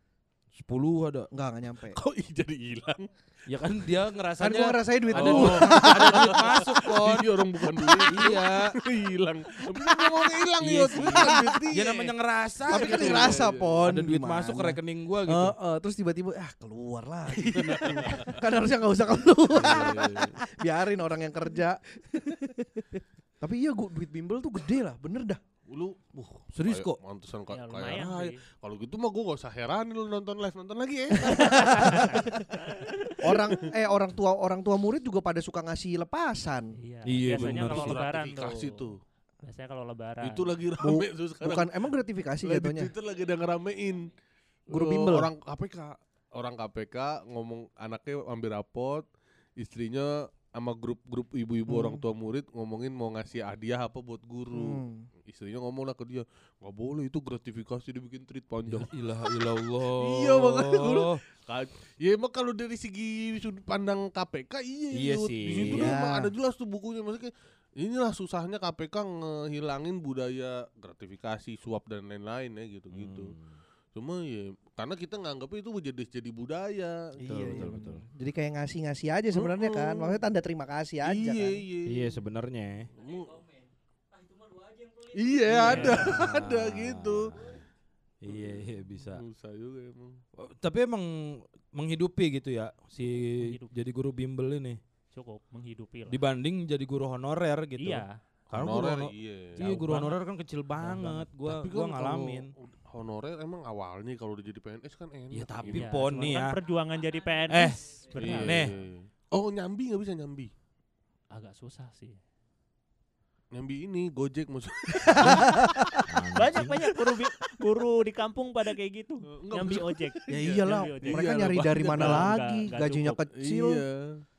10 ada. Enggak enggak nyampe. Kok jadi hilang? Ya kan dia Kan gue ngerasanya ngerasain duit ada gue. duit, ada duit masuk pon. Ini orang bukan duit. iya. hilang. Ngomong hilang Iya ya. sih. Ya namanya ngerasa. Tapi kan gitu. ngerasa iya. pon. Ada duit gimana? masuk ke rekening gua gitu. Eh, eh, terus tiba-tiba ah keluar lagi. kan harusnya nggak usah keluar. Iya, Biarin orang yang kerja. Tapi iya gua duit bimbel tuh gede lah, bener dah. Lu, uh, Serius kok? Mantesan Ya, kayak raya. sih. Kalau gitu mah gue gak usah heranin lu nonton live nonton lagi ya. Orang eh orang tua orang tua murid juga pada suka ngasih lepasan. Iya. Iya, Biasanya kalau lebaran tuh. tuh. Biasanya kalau lebaran. Itu lagi rame tuh sekarang. Bukan emang gratifikasi jatuhnya. Twitter lagi ada ngeramein. Guru Eh, bimbel. Orang KPK. Orang KPK ngomong anaknya ambil rapot, istrinya sama grup-grup ibu-ibu Hmm. orang tua murid ngomongin mau ngasih hadiah apa buat guru. Hmm. Istrinya ngomong lah ke dia, nggak boleh itu gratifikasi dibikin tweet panjang. Ya ilah ilallah. Iya, makanya Ka- Ya emang kalau dari segi sudut pandang KPK iya Iya Yud. sih. Di situ Iya. emang ada jelas tuh bukunya maksudnya inilah susahnya KPK ngehilangin budaya gratifikasi, suap dan lain-lain ya gitu-gitu. Hmm. Cuma ya karena kita nganggapnya itu jadi jadi budaya. Iya, Betul, iya, betul, bener. betul. Jadi kayak ngasih-ngasih aja sebenarnya kan. Mm-mm. Maksudnya tanda terima kasih aja iya, kan. iya. Iya sebenarnya. Mu- Iya, ada, ada gitu. Iya, iya bisa. Susah juga emang. Oh, Tapi emang menghidupi gitu ya si Menghidupi. jadi guru bimbel ini cukup menghidupi lah. dibanding jadi guru honorer gitu. Iya. Karena guru Honorer, hono- iya. iya Jauh guru banget. honorer kan kecil banget. Gua Tapi gua kan ngalamin. honorer emang awalnya kalau udah jadi PNS kan enak. Ya, tapi. Iya, Pon nih kan ya. perjuangan jadi PNS Eh, berat. Iya, Nih. iya, iya. Oh nyambi nggak bisa nyambi. agak susah sih. Nyambi ini Gojek maksudnya. Banyak banyak guru guru di kampung pada kayak gitu. Enggak, Nyambi ojek. Ya iyalah, ojek. mereka Iya, nyari dari mana lagi? Gajinya cukup. kecil. Iya.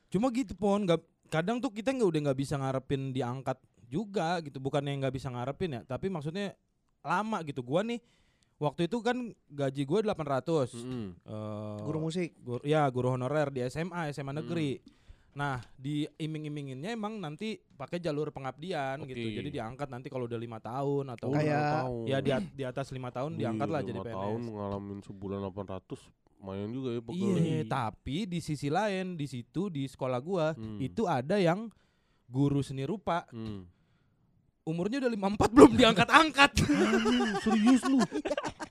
Cuma gitu pon, nggak kadang tuh kita nggak udah nggak bisa ngarepin diangkat juga gitu. Bukan yang nggak bisa ngarepin ya, tapi maksudnya lama gitu. Gua nih waktu itu kan gaji gue 800. Mm-mm. Eh, Guru musik. gur- ya guru honorer di SMA, SMA Hmm. negeri. Nah, di iming-iminginnya emang nanti pakai jalur pengabdian gitu. Oke. Jadi diangkat nanti kalau udah lima tahun atau Oh, Kayak- lima tahun. ya di, at- di atas lima tahun Wih, diangkat lah jadi lima PNS. tahun ngalamin sebulan 800 lumayan juga ya Iya, pokoknya. tapi di sisi lain di situ di sekolah gua Hmm. itu ada yang guru seni rupa Hmm. Umurnya udah 54 belum diangkat-angkat. Serius lu?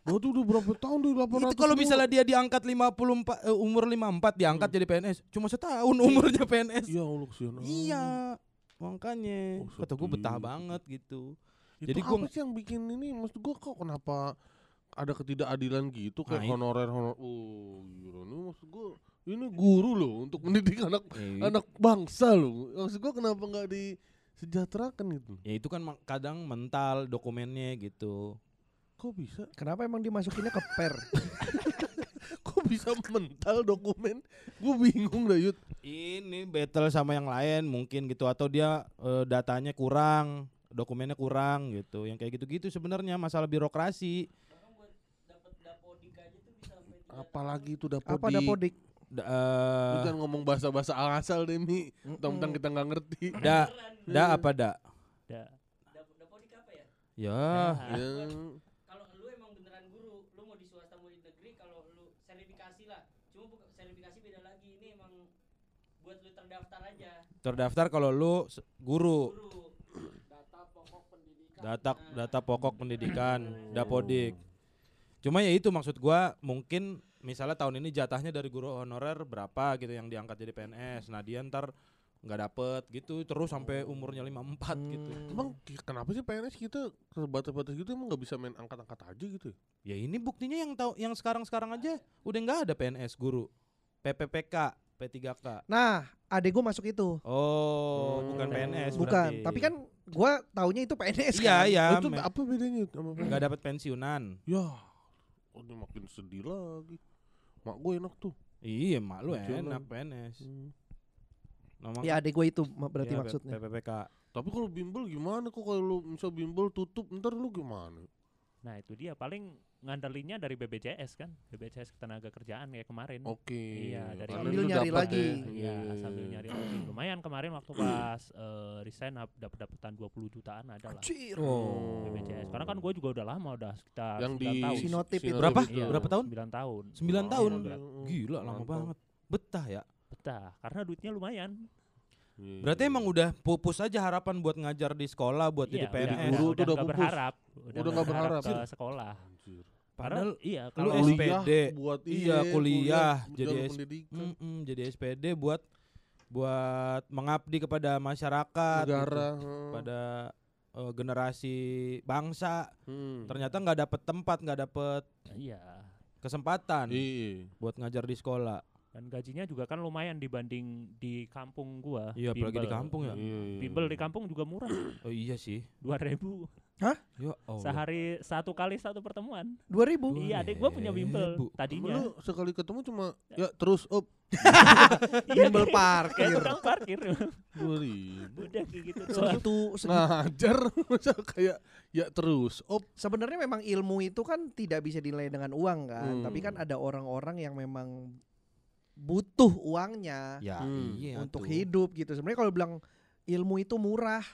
Berarti udah berapa tahun di 800 itu kalau misalnya dia diangkat 54 eh, umur 54 diangkat jadi PNS, cuma setahun umurnya PNS. Iya Allah kesian. Iya. Makanya Oh, kata gue betah banget gitu. Itu Jadi gua sih yang bikin ini maksud gua kok kenapa ada ketidakadilan gitu kayak Nah, i- honorer honor oh gila ini maksud gua ini guru loh untuk mendidik anak Ya, anak bangsa loh maksud gua kenapa nggak disejahterakan gitu ya itu kan kadang mental dokumennya gitu. kok bisa Kenapa emang dimasukinnya ke per? kok bisa mental dokumen gua bingung dah Yud Ini battle sama yang lain mungkin gitu atau dia eh, datanya kurang, dokumennya kurang gitu. Yang kayak gitu-gitu sebenarnya masalah birokrasi. apalagi itu dapodik Apa dapodik? Da, Lu eh, jangan ngomong bahasa-bahasa asal deh Mi Tentang kita nggak ngerti da, da apa da? Da. Ya, Ah. Yang kalau lu emang beneran guru, lu mau di swasta mau di negeri, kalau lu sertifikasi lah. Cuma bukan sertifikasi beda lagi. Ini emang buat lu terdaftar aja. terdaftar kalau lu guru. Guru. Data pokok pendidikan. data Nah, data pokok pendidikan dapodik cuma ya itu maksud gua mungkin misalnya tahun ini jatahnya dari guru honorer berapa gitu yang diangkat jadi PNS nah dia ntar nggak dapet gitu terus sampai umurnya 54 gitu Emang kenapa sih PNS kita terbatas-batas gitu emang nggak bisa main angkat-angkat aja gitu ya? ya ini buktinya yang tahu yang sekarang sekarang aja udah nggak ada PNS guru PPPK P3K Nah, adek gue masuk itu. oh Hmm. bukan PNS Bukan, berarti. tapi kan gua taunya itu PNS iya kan. iya itu me- apa bedanya itu sama PNS? nggak dapat pensiunan Ya, oh ini makin sedih lagi. Mak gue enak tuh. iya mak lu enak PNS Nama Ya adek gue itu berarti P- maksudnya. PPPK Tapi kalau bimbel gimana kok kalau lu misal bimbel tutup ntar lu gimana? Nah itu dia paling ngandelinnya dari BPJS kan, BPJS ketenaga kerjaan kayak kemarin. Oke. Iya, dari Sambil nyari dapet lagi. ya. Iya, Iya, sambil iya. nyari lagi. Lumayan kemarin waktu pas eh, resign dapat dapetan 20 jutaan ada lah. Oh. BPJS. Karena kan gue juga udah lama udah sekitar yang di 9 tahun. Sinotip itu. Berapa? Iya, Berapa tahun? 9 tahun. 9 Wow. tahun. Iya, Gila lama Mantap. banget. Betah ya. Betah, karena duitnya lumayan. Iya, Berarti iya, emang iya. udah pupus aja harapan buat ngajar di sekolah buat jadi Iya, PNS. udah, Guru udah, tuh udah udah nggak pupus. berharap. Udah nggak berharap. ke sekolah. Anjir. Padahal iya, kalau Kuliah SPD. buat Iya, kuliah, jadi jalur S- pendidikan mm-mm, jadi SPD buat buat mengabdi kepada masyarakat, negara. gitu. heeh. pada eh, generasi bangsa. Hmm. Ternyata nggak dapet tempat, nggak dapet iya. kesempatan Iya. buat ngajar di sekolah. Dan gajinya juga kan lumayan dibanding di kampung gua. Iya, apalagi di kampung ya. Iya, iya. Bimbel di kampung juga murah, Oh iya sih. 2000 Ya Allah. sehari satu kali satu pertemuan. 2000. Iya, adik gua punya bimbel tadinya. Lu sekali ketemu cuma ya terus up Bimbel Kayak parkir. tukang parkir. dua ribu. Udah kayak gitu doang. Segitu segitu Ngajar masa kayak ya terus op sebenarnya memang ilmu itu kan tidak bisa dinilai dengan uang kan, Hmm. tapi kan ada orang-orang yang memang butuh uangnya Ya Hmm. iya untuk tuh. hidup gitu. Sebenarnya kalau bilang ilmu itu murah,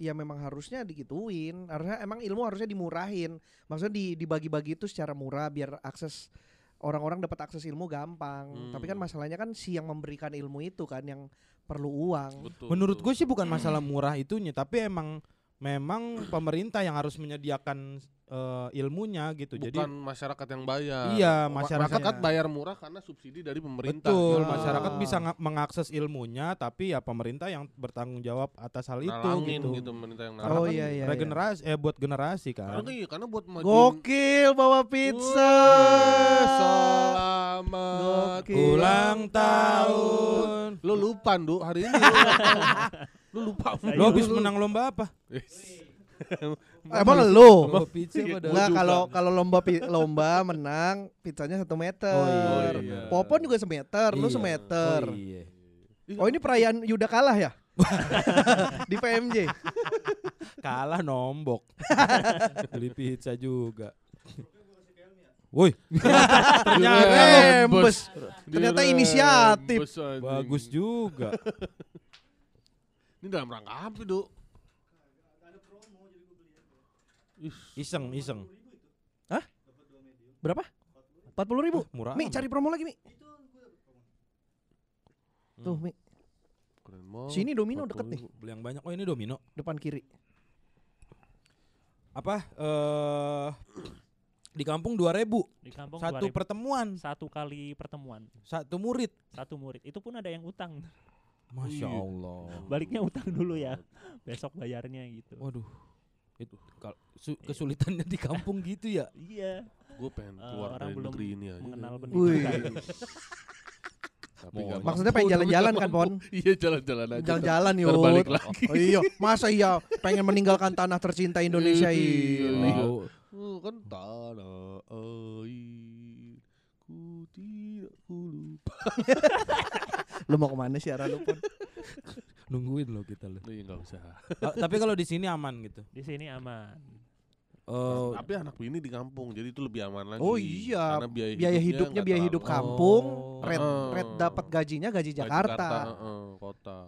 ya memang harusnya digituin. Harusnya emang ilmu harusnya dimurahin. Maksudnya di, dibagi-bagi itu secara murah biar akses orang-orang dapat akses ilmu gampang. Hmm. Tapi kan masalahnya kan si yang memberikan ilmu itu kan yang perlu uang. betul. Menurut gue sih bukan masalah murah itunya, tapi emang memang pemerintah yang harus menyediakan eh, ilmunya gitu. bukan Jadi masyarakat yang bayar. Iya, Ma- masyarakat- masyarakat bayar murah karena subsidi dari pemerintah. betul Ya. masyarakat bisa nga- mengakses ilmunya, tapi ya pemerintah yang bertanggung jawab atas hal itu Nalangin gitu. gitu pemerintah yang Oh, nalangin. iya, iya, iya. regenerasi eh buat generasi kan. Karena iya, karena buat majuin Gokil bawa pizza. Wih, Selamat Gokil. Ulang tahun. Lu lupa, Nduk, hari ini. lu ulang tahun. Lu lupa. Lo habis menang lomba apa? Emang lu? Lomba pizza pada. Enggak juga. kalau kalau lomba lomba menang pizzanya satu meter. Oh, iya. Popon juga semeter, lu Iya. semeter. Oh, iya. Oh ini perayaan Yuda kalah ya? Di PMJ. Kalah nombok. Beli pizza juga. Woi, Rembes. Ternyata inisiatif. Bagus juga. Ini dalam rangka apa, Dok? Ih, Iseng, iseng. Berapa? 40 ribu. Murah. Mi amat. cari promo lagi Mi. Tuh Mi. keren banget. Sini Domino deket nih. Beli yang banyak. Oh, ini domino. Depan kiri. Apa? Eh di kampung 2000. Di kampung Satu 2000. pertemuan, satu kali pertemuan, satu murid. satu murid. Itu pun ada yang utang. Masya Iya. Allah. Baliknya utang dulu ya. Besok bayarnya gitu. Waduh. Itu su- kesulitannya di kampung gitu ya. Iya. Gue pengen Eh, keluar orang dari belum negeri ini aja. mengenal Tapi Maksudnya pengen jalan-jalan kan, Pon? Iya jalan-jalan aja. Jalan-jalan yuk. balik lagi. Oh iya, masa iya pengen meninggalkan tanah tercinta Indonesia Iya. ini. Oh, kan tanah air ku tidak ku lupa. Lu mau ke mana sih arah lu Pon? Nungguin loh kita loh. Iya nggak usah. Ah, tapi kalau di sini aman gitu. Di sini aman. Oh, Tapi anak ini di kampung, jadi itu lebih aman lagi. Oh iya, Karena biaya, Biaya hidupnya biaya hidup terlalu- kampung, Oh. red red dapat gajinya gaji Kayak Jakarta. heeh, kota.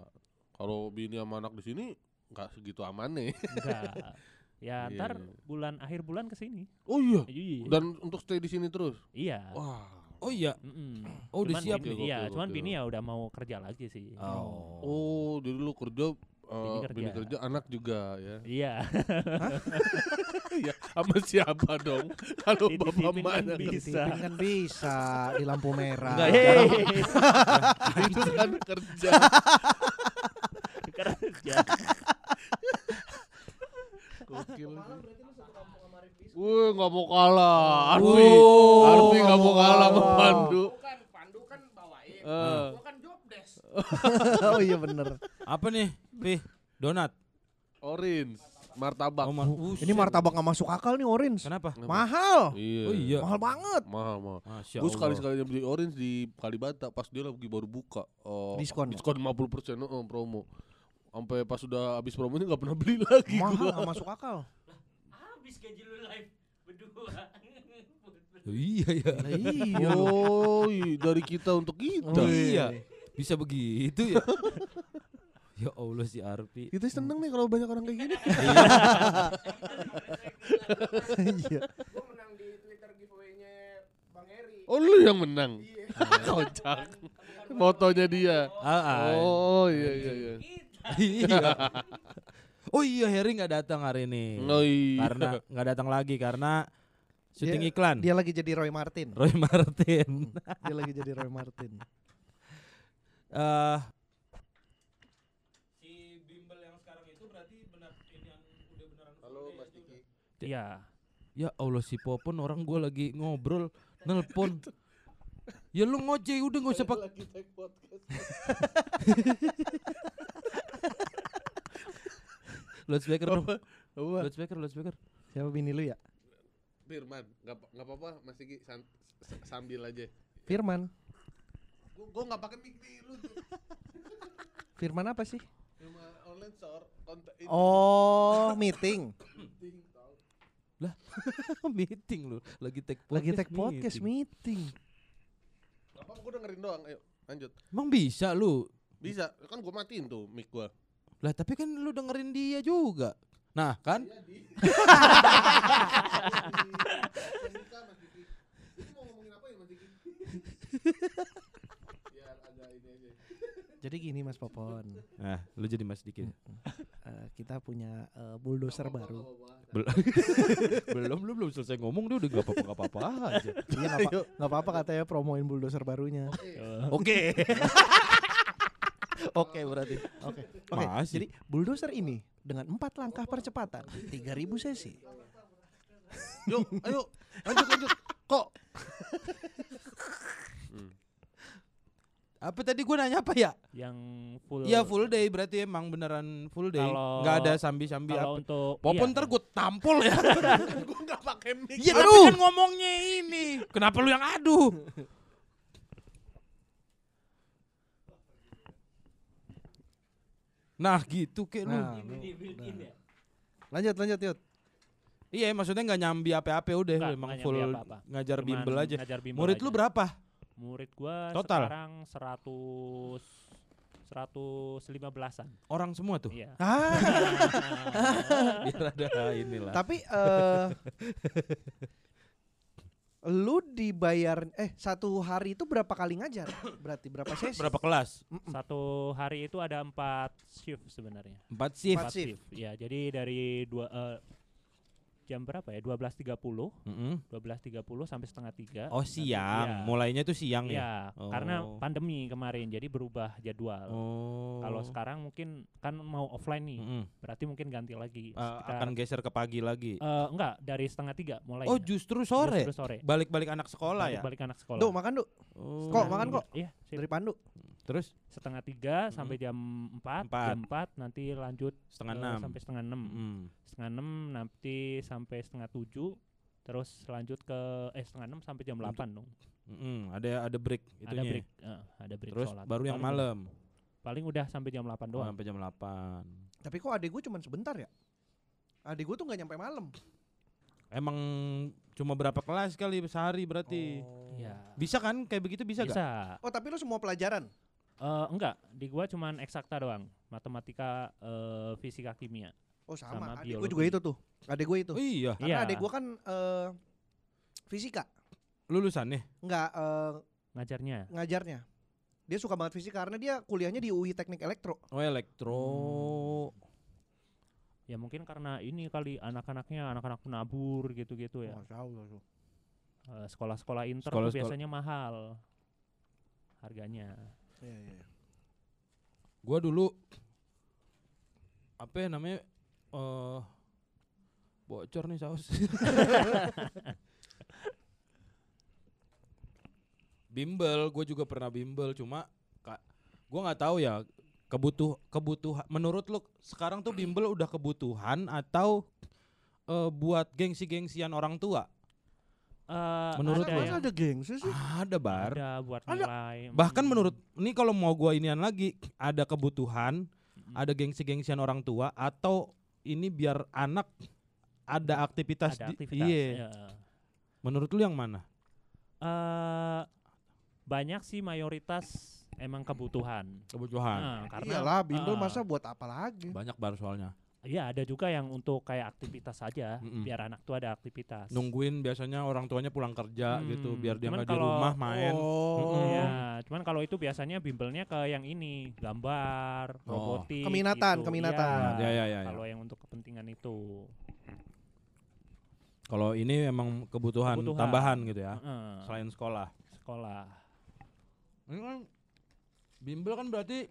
Kalau bini sama anak di sini nggak segitu aman nih. Enggak. ya Iya, ntar iya. bulan akhir bulan ke sini. Oh iya. Iya. Dan untuk stay di sini terus. iya. Wah. Oh iya. Mm-mm. Oh, udah Cuman siap bini- nih. Iya, cuman bini ya udah mau kerja lagi sih. Oh. Oh, jadi lu kerja eh, kerja. bini kerja, anak juga ya. Iya. Iya, sama siapa dong? Kalau bapak Dititipin kan mana bisa. Kan bisa di lampu merah. Enggak, Hey, itu kan kerja. kerja. Gokil. Wih, nggak mau kalah. Arfi, Oh. Arfi nggak mau kalah sama Wow. Pandu. Bukan Pandu kan bawain. Eh, Gua kan job desk. oh iya bener. Apa nih? Pi, donat. orange, martabak. Oh, ma- Ini martabak nggak masuk akal nih orange. Kenapa? Mahal. Iya. Oh iya. Mahal banget. Mahal, mahal. Masya Gue Allah. sekali sekali beli orange di Kalibata pas dia lagi baru buka. Oh, Diskon. Diskon 50 persen, promo. Sampai pas sudah habis promo ini nggak pernah beli lagi. Mahal gua. nggak masuk akal. Habis gaji lu live berdua. Oh, iya ya. Iya. Oh, iya, dari kita untuk kita. Oh, iya. Bisa begitu ya? ya Allah si Arpi. Kita seneng nih kalau banyak orang kayak gini. Iya. Gua menang di Twitter giveaway-nya Bang Eri. Oh, lu yang menang. Kocak. Fotonya dia. Ah, ah. Oh, iya iya iya. iya. Oh iya Harry nggak datang hari ini. Oh, iya. Karena nggak datang lagi karena syuting Dia- iklan. Dia lagi jadi Roy Martin. Roy Martin. Dia lagi jadi Roy Martin. Eh si bimbel yang sekarang itu berarti benar ini yang udah beneran Halo Mas Diki. Iya. Ya Allah si Popon orang gua lagi ngobrol nelpon. Ya lu ngoceh udah nggak usah pak. Loudspeaker dong. Apa? Loudspeaker, loudspeaker. Siapa bini lu ya? Firman, nggak nggak apa-apa Mas Diki san- sambil aja. Firman. Gua gua nggak pakai mic nih lu. tuh. Firman apa sih? Cuma online store kontak ini. Oh, meeting. meeting lu, lagi take podcast. Lagi tag podcast meeting. meeting. Gak apa-apa gua dengerin doang. Ayo, lanjut. Emang bisa lu? Bisa, kan gua matiin tuh mic gua. Lah tapi kan lu dengerin dia juga. Nah kan? Apa ya aja. Jadi gini Mas Popon, Nah, lu jadi Mas Diki. eh, kita punya eh, bulldozer baru. Bel- belum belum belum selesai ngomong dia udah gak apa-apa gak apa-apa aja. Iya apa- nggak apa-apa katanya promoin bulldozer barunya. Oke. Oke berarti. Oke. Oke. Masih. Jadi bulldozer ini dengan empat langkah percepatan, 3000 cc. Yuk, ayo, lanjut lanjut. Kok? Apa tadi gua nanya apa ya? Yang full. Iya full day berarti emang beneran full day. Kalau- Nggak ada sambi-sambi apa. untuk Popon iya. ntar gue tampol ya. gua nggak pakai mic. Iya tapi kan ngomongnya ini. Kenapa lu yang aduh? Nah gitu kayak lu. Nah, Ini built in ya. lanjut lanjut yuk. Iya, maksudnya nggak nyambi apa-apa udah, Nggak, emang full nyambi apa-apa. ngajar Cuman bimbel aja. ngajar bimbel Murid aja. lu berapa? Murid gua Total? sekarang 100 115-an. Orang semua tuh. Iya. Ah, Biar ada inilah. tapi eh lu dibayar eh satu hari itu berapa kali ngajar? Berarti berapa sesi? Berapa kelas? Mm-mm. Satu hari itu ada empat shift sebenarnya. Empat shift. Empat shift. Ya, jadi dari dua eh, jam berapa ya? 12.30, Mm-mm. 12.30 sampai setengah tiga. Oh siang, iya. mulainya tuh siang ya. Iya, karena Oh. pandemi kemarin jadi berubah jadwal. Oh. Kalau sekarang mungkin kan mau offline nih, Mm-mm. berarti mungkin ganti lagi. Uh, sekitar- akan geser ke pagi lagi. Eh, enggak, dari setengah tiga mulai. oh justru sore. Justru sore. Balik-balik anak sekolah ya. Balik anak sekolah. Duh, makan, Duh. Oh. Kok, makan kok? Iya. Dari Pandu. Terus setengah tiga sampai jam empat, Empat. jam empat nanti lanjut setengah eh, enam. sampai setengah enam, Mm. setengah enam nanti sampai setengah tujuh, terus lanjut ke eh setengah enam sampai jam delapan dong. Mm-mm, Ada ada break itunya. Ada break, eh, ada break Terus sholat. baru yang Paling- malam. Paling udah sampai jam 8 Oh, doang. sampai jam 8. Tapi kok adik gue cuma sebentar ya? Adik gue tuh nggak nyampe malam. Emang cuma berapa kelas kali sehari berarti? Iya. Bisa kan kayak begitu bisa, Bisa. gak? Oh, tapi lu semua pelajaran. Eh, enggak, di gua cuman eksakta doang, matematika, eh, fisika, kimia. Oh, sama. Sama adik gue biologi. juga itu tuh. Adik gue itu. Oh iya, Karena Iya. adik gue kan eh fisika, lulusannya. nggak eh, Ngajarnya. ngajarnya. Dia suka banget fisika karena dia kuliahnya di UI Teknik Elektro. Oh, elektro. Ya mungkin karena ini kali anak-anaknya anak-anak penabur gitu-gitu ya. Oh, tahu tahu. Eh, sekolah-sekolah inter Sekolah- tuh sekolah- biasanya mahal harganya. Iya, iya. iya. Gua dulu apa ya namanya eh bocor nih saus. bimbel, gue juga pernah bimbel, cuma kak, gue nggak tahu ya kebutuh kebutuhan. Menurut lu sekarang tuh bimbel udah kebutuhan atau eh, buat gengsi-gengsian orang tua? Eh, Menurut ada yang ada gengsi sih? Ada bar. ada buat Ada. nilai. Bahkan mm, menurut ini kalau mau gua inian lagi ada kebutuhan, mm, ada gengsi-gengsian orang tua atau ini biar anak ada aktivitas, ada di- aktivitas. iya. ya. Menurut lu yang mana? Eh, banyak sih mayoritas emang kebutuhan. Kebutuhan. Nah, karena Iyalah, bimbel ah, masa buat apa lagi? Banyak bar soalnya. Iya ada juga yang untuk kayak aktivitas saja, Mm-mm. biar anak tuh ada aktivitas. Nungguin biasanya orang tuanya pulang kerja Hmm, gitu biar dia nggak di rumah main. Oh. Mm-mm. Iya, cuman kalau itu biasanya bimbelnya ke yang ini, gambar, Oh. robotik. Keminatan, gitu. keminatan. Ya, ya, ya, ya. Kalau yang untuk kepentingan itu. Kalau ini emang kebutuhan, Kebutuhan. tambahan gitu ya. Heeh, Selain sekolah. sekolah. Ini kan bimbel kan berarti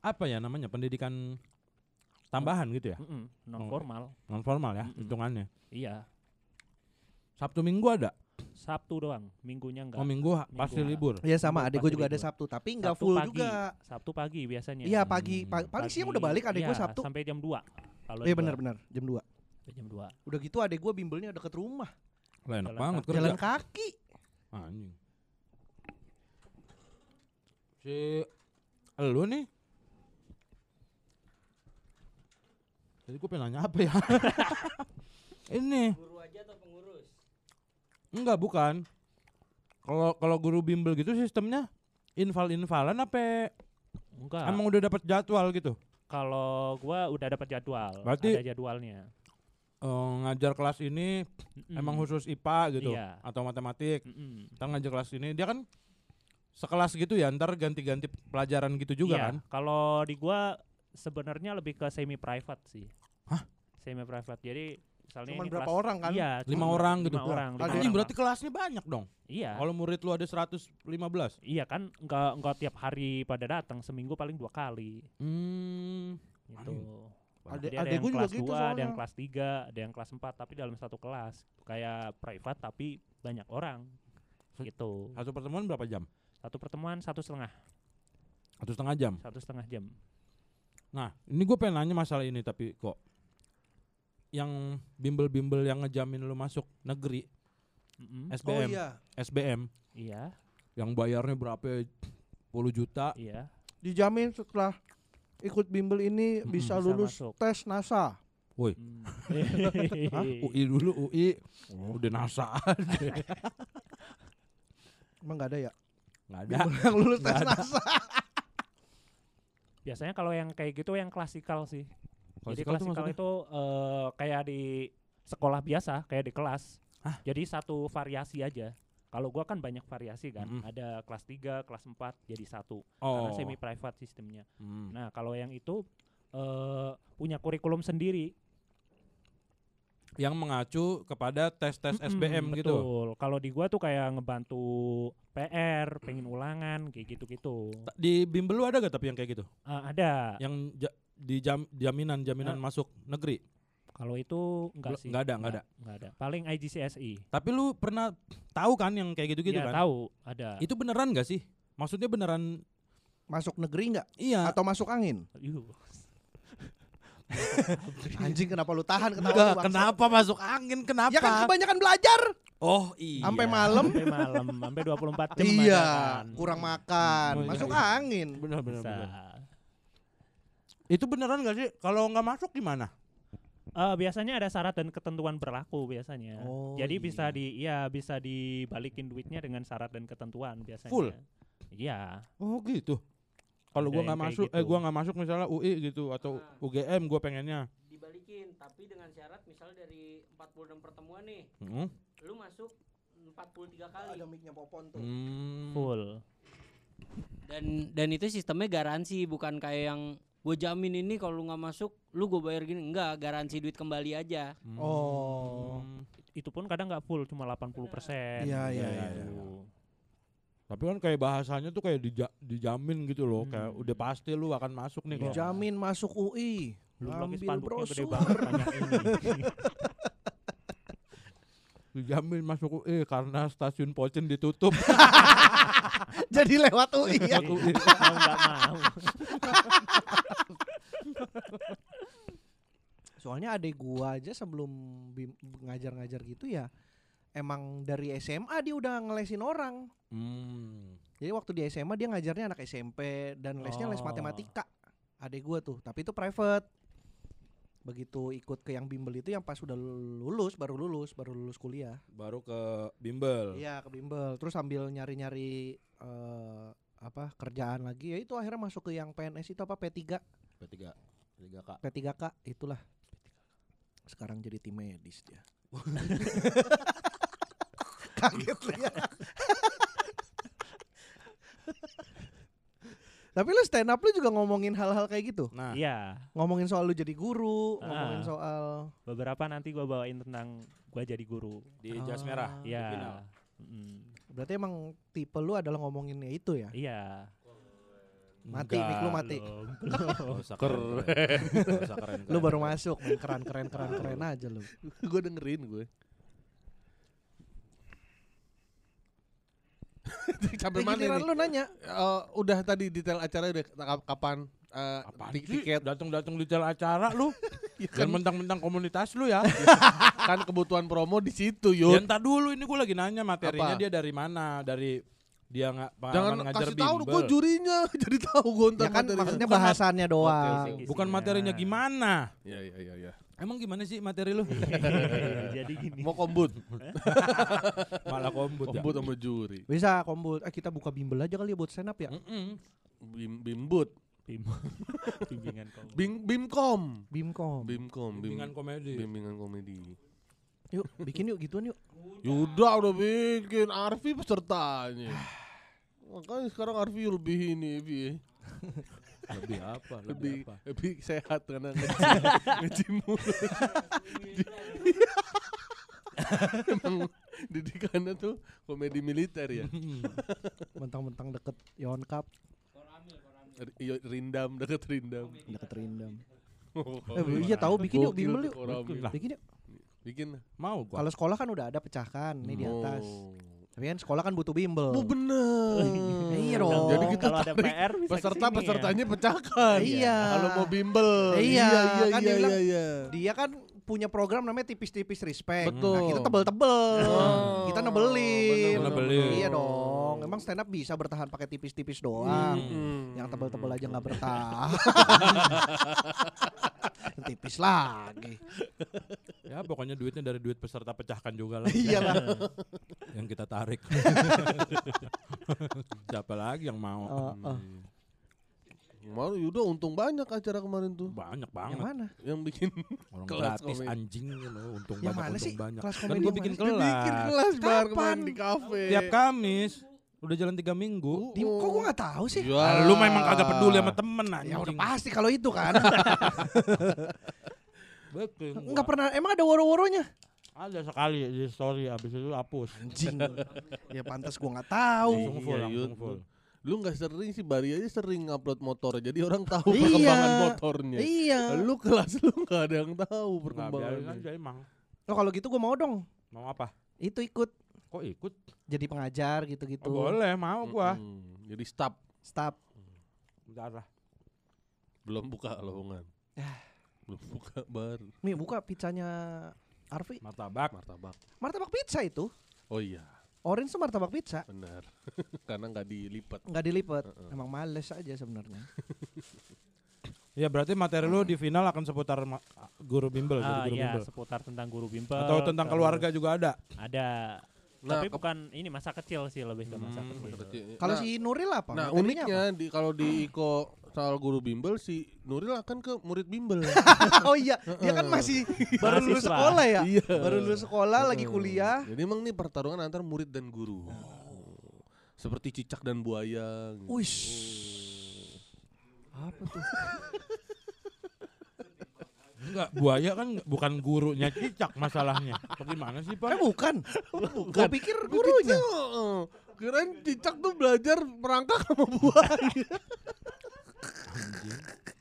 apa ya namanya pendidikan tambahan gitu ya non formal. non formal ya Mm-mm. hitungannya Iya, Sabtu Minggu ada Sabtu doang, minggunya enggak. oh Minggu ha- pasti Minggu libur Iya sama, Minggu adik gue juga ada libur. Sabtu, tapi nggak Sabtu full pagi. juga. Sabtu pagi biasanya. Iya pagi, Hmm. pa- paling siang Pagi, udah balik adik gue iya, Sabtu. Sampai jam 2. Kalau Iya benar-benar jam 2 sampai jam 2. Udah gitu adik gue bimbelnya deket rumah, lah enak Jalan banget kaki. kerja jalan kaki. anjing si lu nih Tadi gue pengen nanya apa ya? Ini Guru aja atau pengurus? enggak bukan. Kalau kalau guru bimbel gitu sistemnya inval-invalan apa Enggak. emang udah dapat jadwal gitu? Kalau gua udah dapat jadwal, Berarti- ada jadwalnya. Eh, ngajar kelas ini Mm-mm. emang khusus IPA gitu Iya. atau matematik. Mm-mm. Ntar ngajar kelas ini dia kan sekelas gitu ya, ntar ganti-ganti pelajaran gitu juga Iya, kan? Kalau di gua sebenarnya lebih ke semi private sih. Hah? Semi private. Jadi misalnya Cuman ini berapa kelas- orang kan? Iya, Lima orang gitu. Lima orang. lima Anjing orang berarti kelasnya banyak dong. Iya. Kalau murid lu ada 115. Iya kan enggak enggak tiap hari pada datang, seminggu paling dua kali Hmm. gitu. Jadi ada adek yang gue juga kelas gitu 2, ada yang kelas 3, ada yang kelas 4 tapi dalam satu kelas. Kayak private tapi banyak orang. Gitu. Satu pertemuan berapa jam? Satu pertemuan satu setengah, Satu setengah jam. satu setengah jam. Nah, ini gue pengen nanya masalah ini tapi kok yang bimbel-bimbel yang ngejamin lu masuk negeri Mm-mm. Oh SBM, iya, SBM Iya, yang bayarnya berapa ya? 10 juta. iya. dijamin setelah ikut bimbel ini Mm-mm, bisa bisa lulus masuk. tes NASA. Woi. Hmm. Hah? UI dulu UI. Udah NASA aja. Emang nggak ada ya? Nggak ada. Bimbel yang lulus tes ada. NASA. Biasanya kalau yang kayak gitu yang klasikal sih. Jadi Klasikal tuh klasikal maksudnya? itu eh, kayak di sekolah biasa, kayak di kelas. Hah? Jadi satu variasi aja. Kalau gua kan banyak variasi kan. Mm-mm. Ada kelas 3, kelas 4 jadi satu. Karena Oh. semi private sistemnya. Hmm. Nah, kalau yang itu eh punya kurikulum sendiri. Yang mengacu kepada tes-tes Mm-mm, SBM gitu. Betul. Kalau di gua tuh kayak ngebantu PR, pengen ulangan kayak gitu-gitu. Di bimbel lu ada gak tapi yang kayak gitu? Ah, ada. Yang ja- di jam, jaminan jaminan Ah. masuk negeri. Kalau itu enggak sih. nggak ada, nggak ada. Enggak ada. Paling IGCSE. Tapi lu pernah tahu kan yang kayak gitu-gitu Iya, kan? tahu, ada. Itu beneran gak sih? Maksudnya beneran Masuk negeri nggak? iya. Atau masuk angin? Yuh. Anjing kenapa lu tahan ketawa Enggak, kenapa masuk angin? Kenapa? Ya kan kebanyakan belajar. oh iya. Sampai malam. sampai malam, sampai 24 jam Iya, kan. kurang makan, Oh, iya, masuk iya. angin. Bisa. bener. Itu beneran gak sih? Kalau nggak masuk gimana? Eh, biasanya ada syarat dan ketentuan berlaku biasanya. Oh, Jadi bisa iya. di iya bisa dibalikin duitnya dengan syarat dan ketentuan biasanya. Full? Iya. Oh gitu. Kalau gua nggak masuk, eh gitu. gua nggak masuk misalnya UI gitu atau Nah. UGM gua pengennya. dibalikin tapi dengan syarat misal dari 46 pertemuan nih Hmm. lu masuk 43 kali Ada mic-nya Popon tuh. Hmm. Full. dan dan itu sistemnya garansi bukan kayak yang gue jamin ini kalau lu nggak masuk lu gue bayar gini enggak garansi duit kembali aja Hmm. Oh. Itu pun kadang nggak full, cuma 80%. Iya, iya, iya, Gitu. iya. Tapi kan kayak bahasanya tuh kayak dija- dijamin gitu loh, kayak Hmm. udah pasti lu akan masuk nih kalau. Dijamin masuk UI. Belum lagi Ambil spanduknya gede banget. Dijamin masuk UI karena stasiun Pocen ditutup. Jadi lewat UI ya. mau mau. Soalnya adek gua aja sebelum ngajar-ngajar gitu ya emang dari SMA dia udah ngelesin orang. Hmm. Jadi waktu di SMA dia ngajarnya anak SMP dan lesnya les Oh. matematika. Adek gua tuh, tapi itu private. Begitu ikut ke yang bimbel itu yang pas udah lulus, baru lulus, baru lulus kuliah. Baru ke bimbel. Iya, ke bimbel. Terus sambil nyari-nyari eh, apa kerjaan lagi ya itu akhirnya masuk ke yang PNS itu apa P3 P3 3K. P3K itulah sekarang jadi tim medis dia kaget lu ya tapi lu stand up lu juga ngomongin hal-hal kayak gitu Nah, Iya. ngomongin soal lu jadi guru Ah. ngomongin soal Beberapa nanti gua bawain tentang gua jadi guru. di jas merah. Ah, Iya. Mm, berarti emang tipe lu adalah ngomonginnya itu ya Iya. mati mic lu mati Belum, usah keren. Keren. lu baru masuk main keren keren keren keren aja lu gue dengerin gue. Sampai Eh, mana nih? lu nanya Eh, udah tadi detail acara udah kap- kapan ti- sih? tiket Datang-datang di tel acara lu. Ya Kan kan, mentang-mentang komunitas lu ya. kan kebutuhan promo di situ Ya yuk. entar dulu ini gue lagi nanya materinya Apa? dia dari mana? Dari dia nggak Jangan ngajar kasih tahu gue jurinya jadi tahu gue ya kan maksudnya bahasannya doang oke. Bukan materinya gimana? Ya ya ya ya. Emang gimana sih materi lu? jadi gini. Mau kombut, Malah kombut ya. kombut sama juri. bisa kombut eh kita buka bimbel aja kali ya buat stand up ya Mm-mm. Bim, bimbut, Bim- bimbingan kau. bim, bimkom, bimkom bimkom, bim, Bimbingan komedi. bimbingan komedi. yuk bikin yuk gituan yuk Yuda udah bikin Arfi pesertanya. Makanya sekarang Arfi lebih ini, Fi. Lebih apa? lebih Lebih apa? lebih sehat karena nge-gym mulu. Emang didikannya tuh komedi militer ya. mentang-mentang deket Yon Cup iyo- Rindam deket Rindam. deket Rindam Oh, eh, iya tahu bikin yuk bimbel yuk bikin yuk Bikin. Mau gua. kalau sekolah kan udah ada pecahkan nih di atas Oh. Tapi kan sekolah kan butuh bimbel Oh bener. Iya dong. Jadi kita kalau ada tarik PR bisa peserta ya. pesertanya pecahkan. Iya. Kalau mau bimbel. Iya, iya iya kan iya iya, iya. dia kan punya program namanya tipis-tipis respect Betul. nah kita tebel-tebel Oh, kita nebelin bener, Nebelin. iya dong emang stand up bisa bertahan pakai tipis-tipis doang Hmm. yang tebel-tebel aja nggak bertahan tipis lagi. Ya pokoknya duitnya dari duit peserta pecahkan juga lah. Iyalah. yang kita tarik. Siapa lagi yang mau? Oh, oh. Hmm, Mau Yudo untung banyak acara kemarin tuh. Banyak Yang banget. mana? Yang bikin Orang Kelas gratis komedi. anjing gitu, untung Yang banyak, mana untung sih? banyak. Kelas Kan komedi gue yang bikin mana? bikin kelas. kelas bar Kapan? kemarin di kafe. Tiap Kamis. Udah jalan tiga minggu. Di, kok gua nggak tahu sih? Ya. Ah, lu memang kagak peduli sama temen anjing. Ya udah pasti kalau itu kan. Betul. Enggak pernah. Emang ada woro-woronya? Ada sekali di story abis itu hapus. Anjing. ya pantas gua nggak tahu. Langsung full, Iya, langsung full. Lu nggak sering sih Bari aja sering upload motor jadi orang tahu Iya. perkembangan motornya. Iya. Lu kelas lu nggak ada yang tahu perkembangannya. aja emang. Oh kalau gitu gua mau dong. Mau apa? Itu ikut Kok ikut? jadi pengajar gitu-gitu. Oh, boleh, mau gua. Mm-mm. Jadi stop Stop. Bentar lah. belum buka lowongan. Ah. belum buka baru Nih buka pizzanya Arfi. Martabak. martabak. Martabak pizza itu. Oh iya, Orange tuh martabak pizza. benar. Karena nggak dilipat. Nggak dilipet. Heeh. Emang males aja sebenarnya. Ya berarti materi lu di final akan seputar ma- guru bimbel, jadi Ah guru iya, bimbel. seputar tentang guru bimbel. Atau tentang terus keluarga juga ada. Ada. Nah, Tapi ke- bukan ini masa kecil sih lebih ke masa Hmm, kecil. kecil. Kalau Nah, si Nuril apa? Nah Materinya uniknya di kalau di Iko soal guru bimbel si Nuril akan ke murid bimbel. oh iya, dia kan masih baru lulus sekolah ya. Iya. Baru lulus sekolah lagi kuliah. Jadi emang nih pertarungan antar murid dan guru. Seperti cicak dan buaya. gitu. Wih. Apa tuh? Enggak, buaya kan bukan gurunya cicak masalahnya. Bagaimana sih, Eh Pak? bukan. Gue pikir gurunya. Kirain cicak tuh belajar merangkak sama buaya.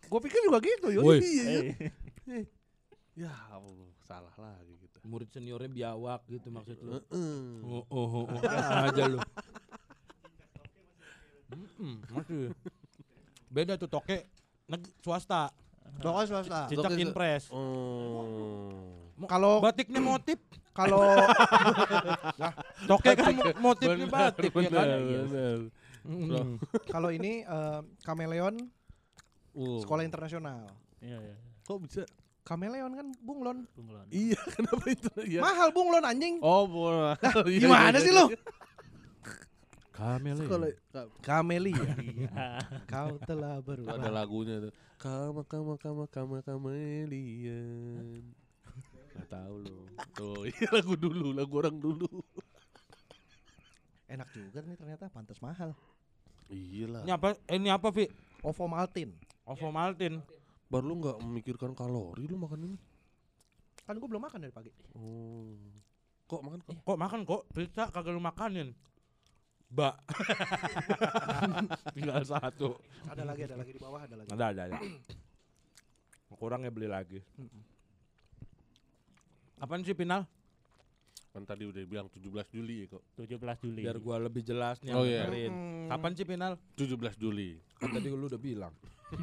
Gue pikir juga gitu. Woi, Eh, ya Allah, salah lagi gitu. murid seniornya biawak gitu maksud lu. Heeh. Oh, oh, oh, oh. aja lu. Masih. Beda tuh toke neg- swasta, Pokoknya swasta. cicak Toke impres. Oh. Kalau Batiknya motif, kalau toke kan mo- motifnya batik ya kan. Mm. kalau ini eh, kameleon sekolah internasional. Iya, iya. Kok bisa? Kameleon kan bunglon. Bunglon. Iya, kenapa itu? Ya. Mahal bunglon anjing. Oh, bola. Iya, Gimana iya, sih iya. lu? Kamele. Sekolah ka- Kamelia. Iya. Kau telah ada berubah. lagunya tuh. Kama kama kama kama kamelian. Gak tahu lo. Tuh, iya lagu dulu, lagu orang dulu. Enak juga nih ternyata pantas mahal. Iya lah. Ini apa? eh, Ini apa, Vi? Ovomaltin. Ovomaltin. Baru lu nggak memikirkan kalori lu makan ini. Kan gue belum makan dari pagi. Oh. Kok makan kok? Kok makan kok? Pizza kagak lu makanin. Ba. Tinggal satu. Ada lagi, ada lagi di bawah, ada lagi. Ada, ada, ada. Kurang ya beli lagi. Apaan sih final? Kan tadi udah bilang 17 Juli ya kok. 17 Juli. Biar gua lebih jelas nih Oh, iya. Hmm. Kapan sih final? 17 Juli. Kan tadi lu udah bilang.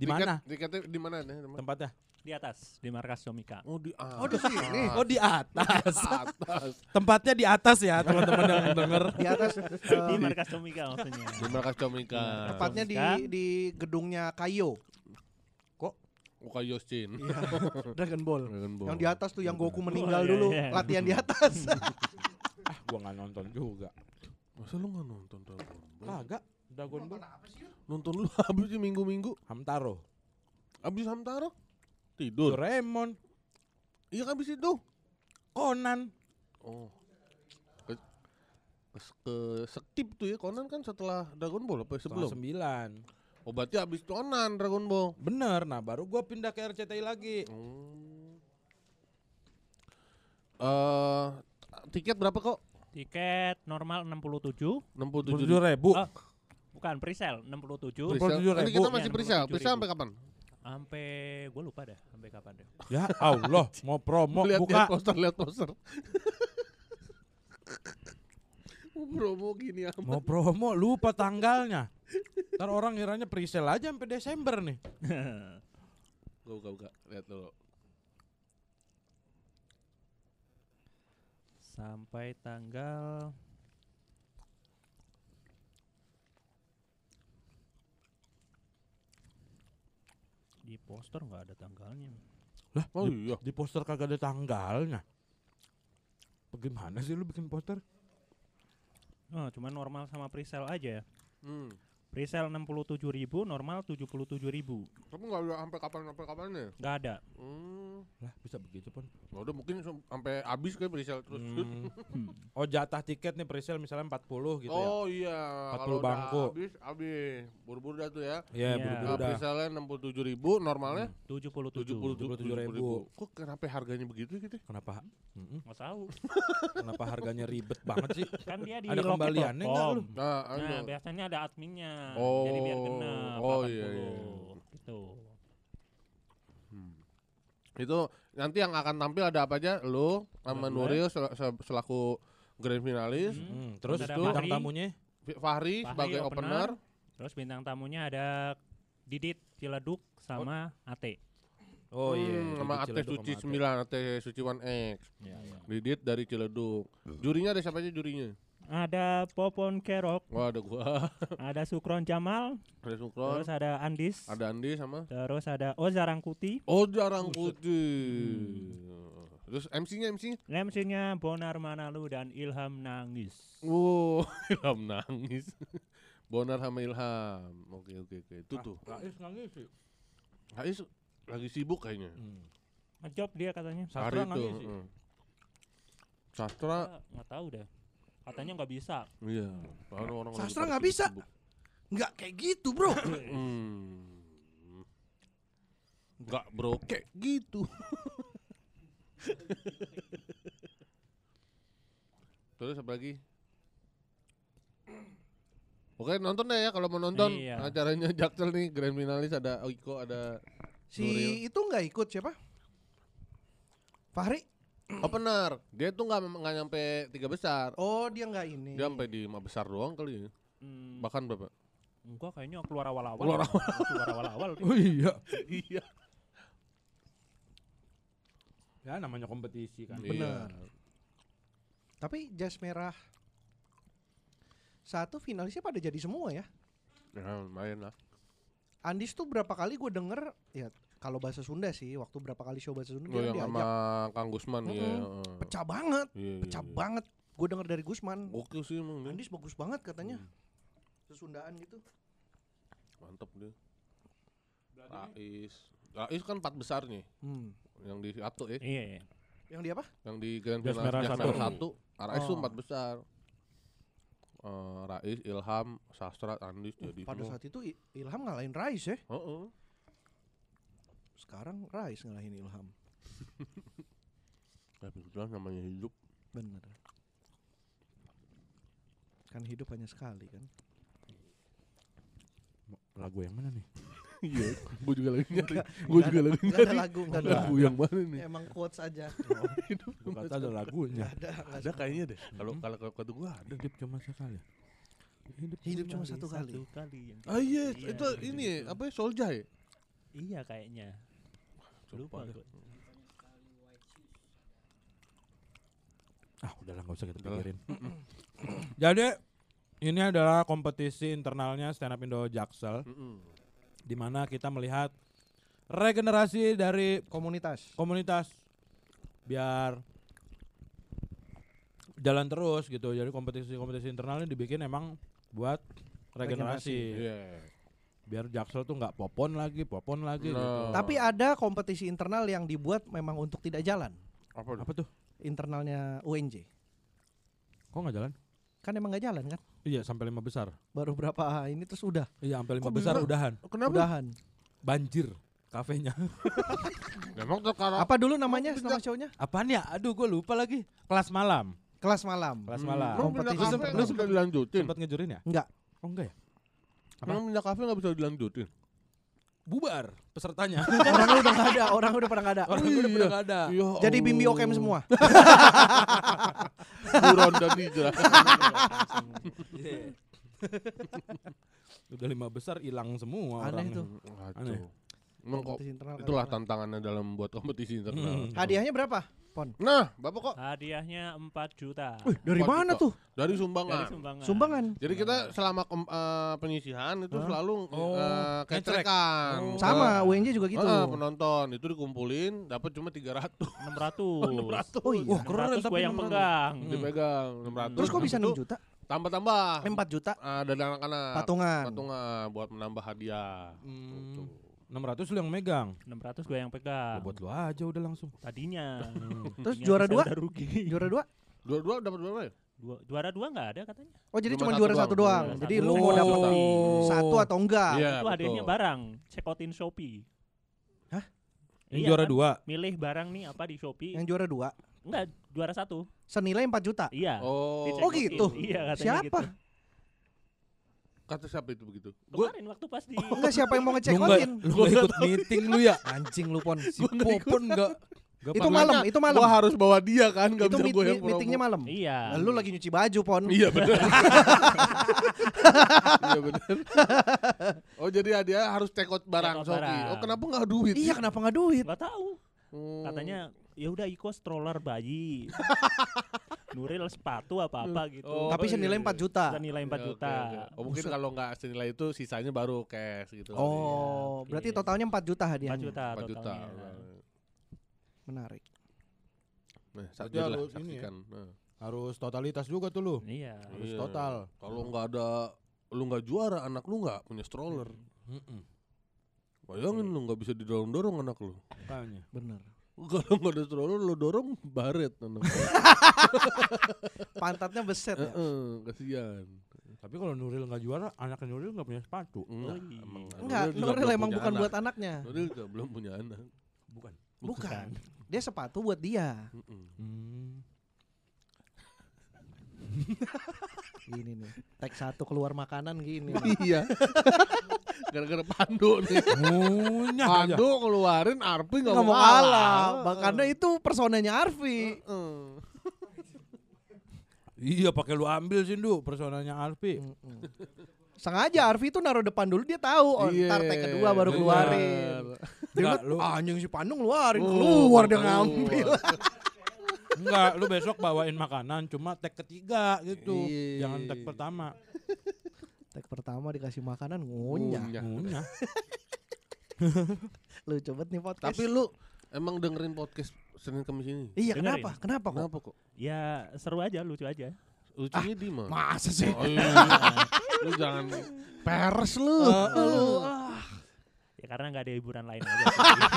di mana Tiketnya di mana tempatnya? di atas di markas Comika. Oh di ah. Oh di sini. Oh di atas. atas. Tempatnya di atas ya teman-teman yang denger. Di atas di markas Comika maksudnya. Di Markas Comika. tepatnya di di gedungnya Kayo. Muka Yosin. Iya. Dragon Ball. Dragon Ball. Yang di atas tuh yang Goku meninggal iya, dulu, iya. latihan di atas. Ah, gua nggak nonton juga. Masa lu nggak nonton Dragon Ball? Kagak. Dragon Ball. Nonton lu habis sih minggu-minggu. Hamtaro. Habis Hamtaro. Tidur. Doraemon. Iya habis itu. Conan. Oh. Ke, ke, ke skip tuh ya Conan kan setelah Dragon Ball apa Sebelum sebelum? sembilan. Oh berarti habis Conan Dragon Ball. Bener. Nah baru gua pindah ke RCTI lagi. Hmm. Eh tiket berapa kok? Tiket normal 67, 67 Tujuh ribu. Ah, bukan presale 67 Presale. 67 Ini ribu. kita masih Iya, presale. 67 Presale sampai kapan? sampai gue lupa dah sampai kapan deh. Ya Allah, mau promo lihat buka. lihat poster, lihat poster. Mau promo gini amat. Mau promo lupa tanggalnya. Ntar orang ngiranya presale aja sampai Desember nih. Gua buka buka, lihat dulu. sampai tanggal Di poster nggak ada tanggalnya. Lah, Oh di, iya. di poster kagak ada tanggalnya. Bagaimana sih lu bikin poster? Oh, cuma normal sama presale aja. Hmm. Presale 67.000, normal 77.000. Tapi nggak ada sampai kapan sampai kapannya. Nggak ada. Hmm. Lah, bisa begitu pun. Ya udah mungkin sam- sampai habis kayak presale terus. Hmm. Oh, jatah tiket nih presale misalnya 40 gitu ya. oh iya, 40 kalau udah bangku. habis habis buru-buru dah tuh ya. Iya, Iya. buru-buru Nah, dah. presale 67 ribu, normalnya 77. 77.000. Kok kenapa harganya begitu gitu? Kenapa? Mm-mm. Nggak tahu. Kenapa harganya ribet banget sih? Kan dia di Ada kembaliannya nggak lu? Nah, Nah, anu. biasanya ada adminnya. Oh, Jadi biar genap oh 80. iya, iya. Gitu. Hmm. Itu nanti yang akan tampil ada apa aja? Lu sama. Nuril sel- sel- selaku grand finalis, Hmm. Hmm, terus Ada bintang tamunya Fahri, Fahri sebagai opener. opener. Terus bintang tamunya ada Didit Ciledug sama Ate. Oh iya, Hmm, sama Ate Suci sama Ate. 9, Ate Suci 1X. Ya, ya. Didit dari Ciledug. Jurinya ada siapa aja jurinya? Ada Popon Kerok, Wah, ada gua, ada Sukron Jamal, ada Sukron, terus ada Andis, ada Andi sama terus ada Oza Rangkuti, Oh, jarang putih. Terus MC-nya MC? MC-nya Bonar Manalu dan Ilham Nangis. Wow, Ilham nangis. Bonar sama Ilham. Oke oke oke. Itu tuh. Rais nangis sih. Ais lagi sibuk kayaknya. Hmm. Ngejob dia katanya. Sastra Hari itu. nangis sih. heeh. Sastra, Ah, nggak tahu deh. Katanya nggak bisa. iya. Padahal orang Sastra nggak bisa. Nggak kayak gitu bro. Hmm. Enggak bro, kayak gitu. Terus apa lagi? Oke nonton deh ya kalau mau nonton Iya. acaranya Jaksel nih grand finalis ada Oiko ada Si Nuril. itu nggak ikut siapa? Fahri? Opener dia tuh nggak nggak nyampe tiga besar Oh dia nggak ini. dia sampai di lima besar doang kali ya Hmm, bahkan berapa enggak kayaknya keluar awal-awal. Keluar keluar awal-awal. Oh iya. iya Ya namanya kompetisi kan. Bener. Tapi jas merah satu finalisnya pada jadi semua ya. ya lumayan lah Andis tuh berapa kali gue denger ya kalau bahasa Sunda sih waktu berapa kali show bahasa Sunda oh, dia yang diajak sama Kang Gusman ya Mm-mm. pecah banget, iya, pecah iya, iya. banget. Gue denger dari Gusman. Gokil sih emang. Andis bagus banget katanya. Hmm, Sesundaan gitu. mantep dia Rais Rais kan empat besar nih Hmm. yang di satu ya Iya, iya. Yang dia apa? yang di grand final merah Jas satu. satu Rais tuh Oh. empat besar Eh, Rais Ilham Sastra Andis Uh, jadi pada semua saat itu Ilham ngalahin Rais ya. Heeh. Sekarang Rais ngalahin Ilham. tapi itulah namanya hidup Bener. Kan hidup hanya sekali kan. Lagu yang mana nih? iya gue juga lagi nyari gue juga lagi nyari lagu, ada lagu yang mana nih Emang quotes aja. Gua kata ada lagunya. Ada. ada kayaknya deh kalau Hmm. kalau kalau kata gue ada Hidup cuma sekali. Hidup, Hidup cuma satu kali. Satu kali. yang ah iya Iya, itu gitu. ini ya apa ya Solja ya Iya kayaknya. Coba Lupa deh. gua. Ah, udahlah nggak usah kita pikirin. Jadi ini adalah kompetisi internalnya Stand Up Indo Jaksel Mm-mm. di mana kita melihat regenerasi dari Komunitas. komunitas biar jalan terus gitu. Jadi kompetisi-kompetisi internalnya dibikin emang buat regenerasi. Iya. Biar Jaksel tuh nggak popon lagi, popon lagi gitu. Nah. Tapi ada kompetisi internal yang dibuat memang untuk tidak jalan. apa tuh? Apa tuh? Internalnya UNJ. Kok nggak jalan? Kan emang nggak jalan kan? Iya, sampai lima besar. Baru berapa ini terus udah. Iya, sampai lima Kok besar bisa? udahan. kenapa Udahan. Banjir kafenya. memang sekarang Apa dulu namanya nama show-nya? Apaan ya? Aduh, gue lupa lagi. Kelas malam. Kelas malam. Kelas Hmm. malam. Pindah Kompetisi nggak bisa dilanjutin Sempat ngejurin ya? Enggak. Oh enggak ya? Apa? emang pindah kafe nggak bisa dilanjutin Bubar pesertanya. Orang udah nggak ada, orang udah pada nggak ada. Orang iya. udah pada nggak ada. Ya Jadi Bimbi. Okem semua. Buron dan Nijra Udah lima besar hilang semua Aneh orangnya. tuh. Aneh. Kompetisi internal itulah kadang-kadang. tantangannya dalam buat kompetisi internal. Hmm. Hadiahnya berapa? Pon. Nah, Bapak kok Hadiahnya 4 juta Wih, dari Empat mana juta. tuh? dari dari sumbangan. sumbangan. Sumbangan. Jadi kita selama kem- eh, penyisihan itu Hah? selalu Oh, eh, ngecek. kecerekan. Oh. Sama, UNJ juga gitu. Heeh, penonton itu dikumpulin dapat cuma 300 600. Oh iya. Wah, keren 600 tapi yang 600. pegang. Hmm. dipegang 600. Terus kok bisa 6 juta? Tambah-tambah. Eh, 4 juta Ah, dari anak-anak. patungan. Patungan buat menambah hadiah. Hmm. Tuh. 600 lu yang megang. 600 gue yang Ya, pegang. buat lu aja udah langsung. Tadinya. Terus Tadinya juara dua? udah rugi. Juara 2? Dua-dua dapat berapa ya? Dua- juara dua nggak ada katanya. Oh, jadi Cuma juara doang. satu doang. Juara Jadi satu. lu mau Oh. dapet Oh. satu atau enggak? Iya, itu hadiahnya barang. Check outin Shopee. Hah? Yang Iya juara kan? dua. Milih barang nih apa di Shopee. Yang juara 2 Enggak, juara satu. senilai 4 juta. Iya. Oh. Oh, gitu? Iya katanya Siapa? gitu. Kata siapa itu begitu? Gue Kemarin waktu pas di Enggak siapa yang mau ngecek Lu nggak outin? lu ikut meeting lu ya? Anjing lu pon. Si Popon enggak enggak Itu malam, itu malam. Gua harus bawa dia kan, gak Itu bisa meet- gue yang meet- meetingnya malam. Iya. Lalu lagi nyuci baju pon. Iya benar. iya benar. Oh jadi dia harus check out barang. Oh kenapa nggak duit? Iya kenapa nggak duit? Nggak tahu. Hmm. Katanya ya udah Iko stroller bayi. Nuril sepatu apa apa gitu. Oh, Tapi senilai iya. 4 juta. Senilai 4 Oke, juta. oke, oke. Oh mungkin kalau nggak senilai itu sisanya baru cash gitu. Oh, oke. berarti totalnya 4 juta 4 hadiahnya. juta 4 juta. totalnya. Menarik. Nah, lah, harus ini ya? saksikan. Nah, Harus totalitas juga tuh lu. Iya. Harus iya. total. Kalau nggak ada lu nggak juara, anak lu nggak punya stroller. Heeh. Bayangin lu nggak bisa didorong-dorong anak lu. Makanya. Bener. Kalau nggak ada stroller lu dorong baret. Pantatnya beset ya. Heeh, kasihan. Tapi kalau Nuril nggak juara, anaknya Nuril nggak punya sepatu. Enggak, emang Enggak, Nuril emang bukan anak. buat anaknya. Nuril juga belum punya anak. Bukan. Bukan. Dia sepatu buat dia. Hmm. Gini nih. Tag satu keluar makanan gini. Iya. Gara-gara Pandu nih. Ngunyah aja. Pandu keluarin Arpi nggak Nggak mau kalah. Makanya itu personanya Arfi. Iya pakai lu ambil sih Du personanya Arfi. Sengaja Arfi itu naruh depan dulu dia tahu oh, Iya, ntar tag kedua baru bener. keluarin. Dia ngeliat, lu- "Ah, anjing si Pandung ngeluarin, Oh, keluar dia keluar. ngambil. Enggak, lu besok bawain makanan cuma tag ketiga gitu. Iya. Jangan tag pertama. Tag pertama dikasih makanan ngunyah. Ngunyah. Ngunyah. Lu coba nih podcast. Tapi lu emang dengerin podcast Senin Kamis ini? Iya, Dengerin. kenapa? Kenapa kok? Kenapa kok? Ya seru aja, lucu aja. Lucunya di mana? Masa sih? Oh, iya. lu jangan peres lu. Lu, ah. Ya karena nggak ada hiburan lain aja.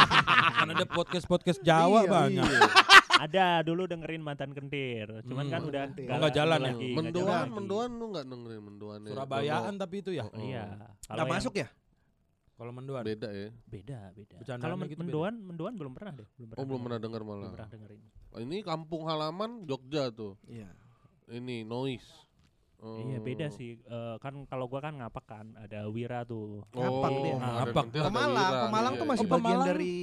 Kan ada podcast-podcast Jawa Iya, banyak. Ada dulu dengerin mantan kentir. Cuman Hmm. kan udah. Oh, nggak jalan ya? lagi, jalan Mendoan, mendoan lu nggak dengerin mendoan Surabayaan tapi itu ya. Oh, Iya. Kalau Nggak yang- masuk ya? Kalau mendoan. Beda ya. Beda, beda. Kalau men- gitu beda. mendoan, mendoan belum pernah deh. Belum pernah. Oh belum pernah dengar Belum malah. pernah dengerin. Oh, Ini kampung halaman Jogja tuh. Iya. Ini noise. Oh. Iya beda sih. Eh, kan kalau gua kan ngapak kan ada Wira tuh. Ngapak dia. ada Ngapak. Pemalang, Pemalang iya, tuh iya. masih Oh, bagian Pemalang. dari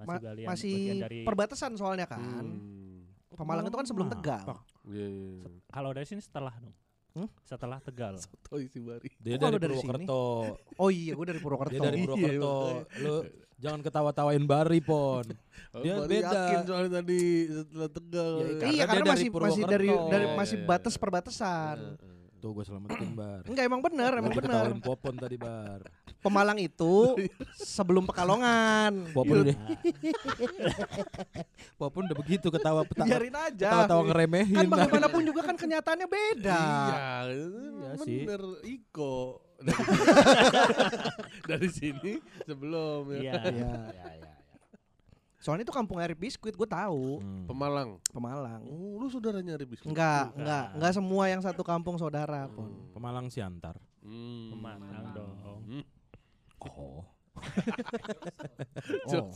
Masih ma- masih dari perbatasan soalnya kan. Hmm. Pemalang itu kan sebelum Tegal. Ngapak. Iya, iya. kalau dari sini setelah dong. Hmm? Setelah Tegal. Toy si Bari. Dia Kok dari dari Purwokerto. Oh iya, gue dari Purwokerto. Dia dari Iya, Purwokerto. makanya. Lu jangan ketawa-tawain Bari, Pon. Oh, Dia Bari beda. yakin soalnya tadi setelah Tegal. Ya, Karena iya, dia karena dari masih masih dari dari Iya, masih iya, batas iya. perbatasan. Tuh gue selamatin, Bar. Enggak emang bener, emang bener. Popon tadi, Bar. Pemalang itu sebelum Pekalongan. Popon udah Nah, Popon udah begitu ketawa peta- Biarin aja. ketawa-tawa ngeremehin. Kan bagaimanapun juga kan kenyataannya beda. Iya, Iya sih. bener Iko. Dari, sini sebelum ya. Iya. Iya. Soalnya itu kampung air biskuit, gue tahu. Hmm. Pemalang. Pemalang. Oh, lu saudaranya Ribis? Enggak, Bukan. enggak, enggak semua yang satu kampung saudara pun. Pemalang Siantar. Hmm. Pemalang dong. Hmm. Oh. Oh.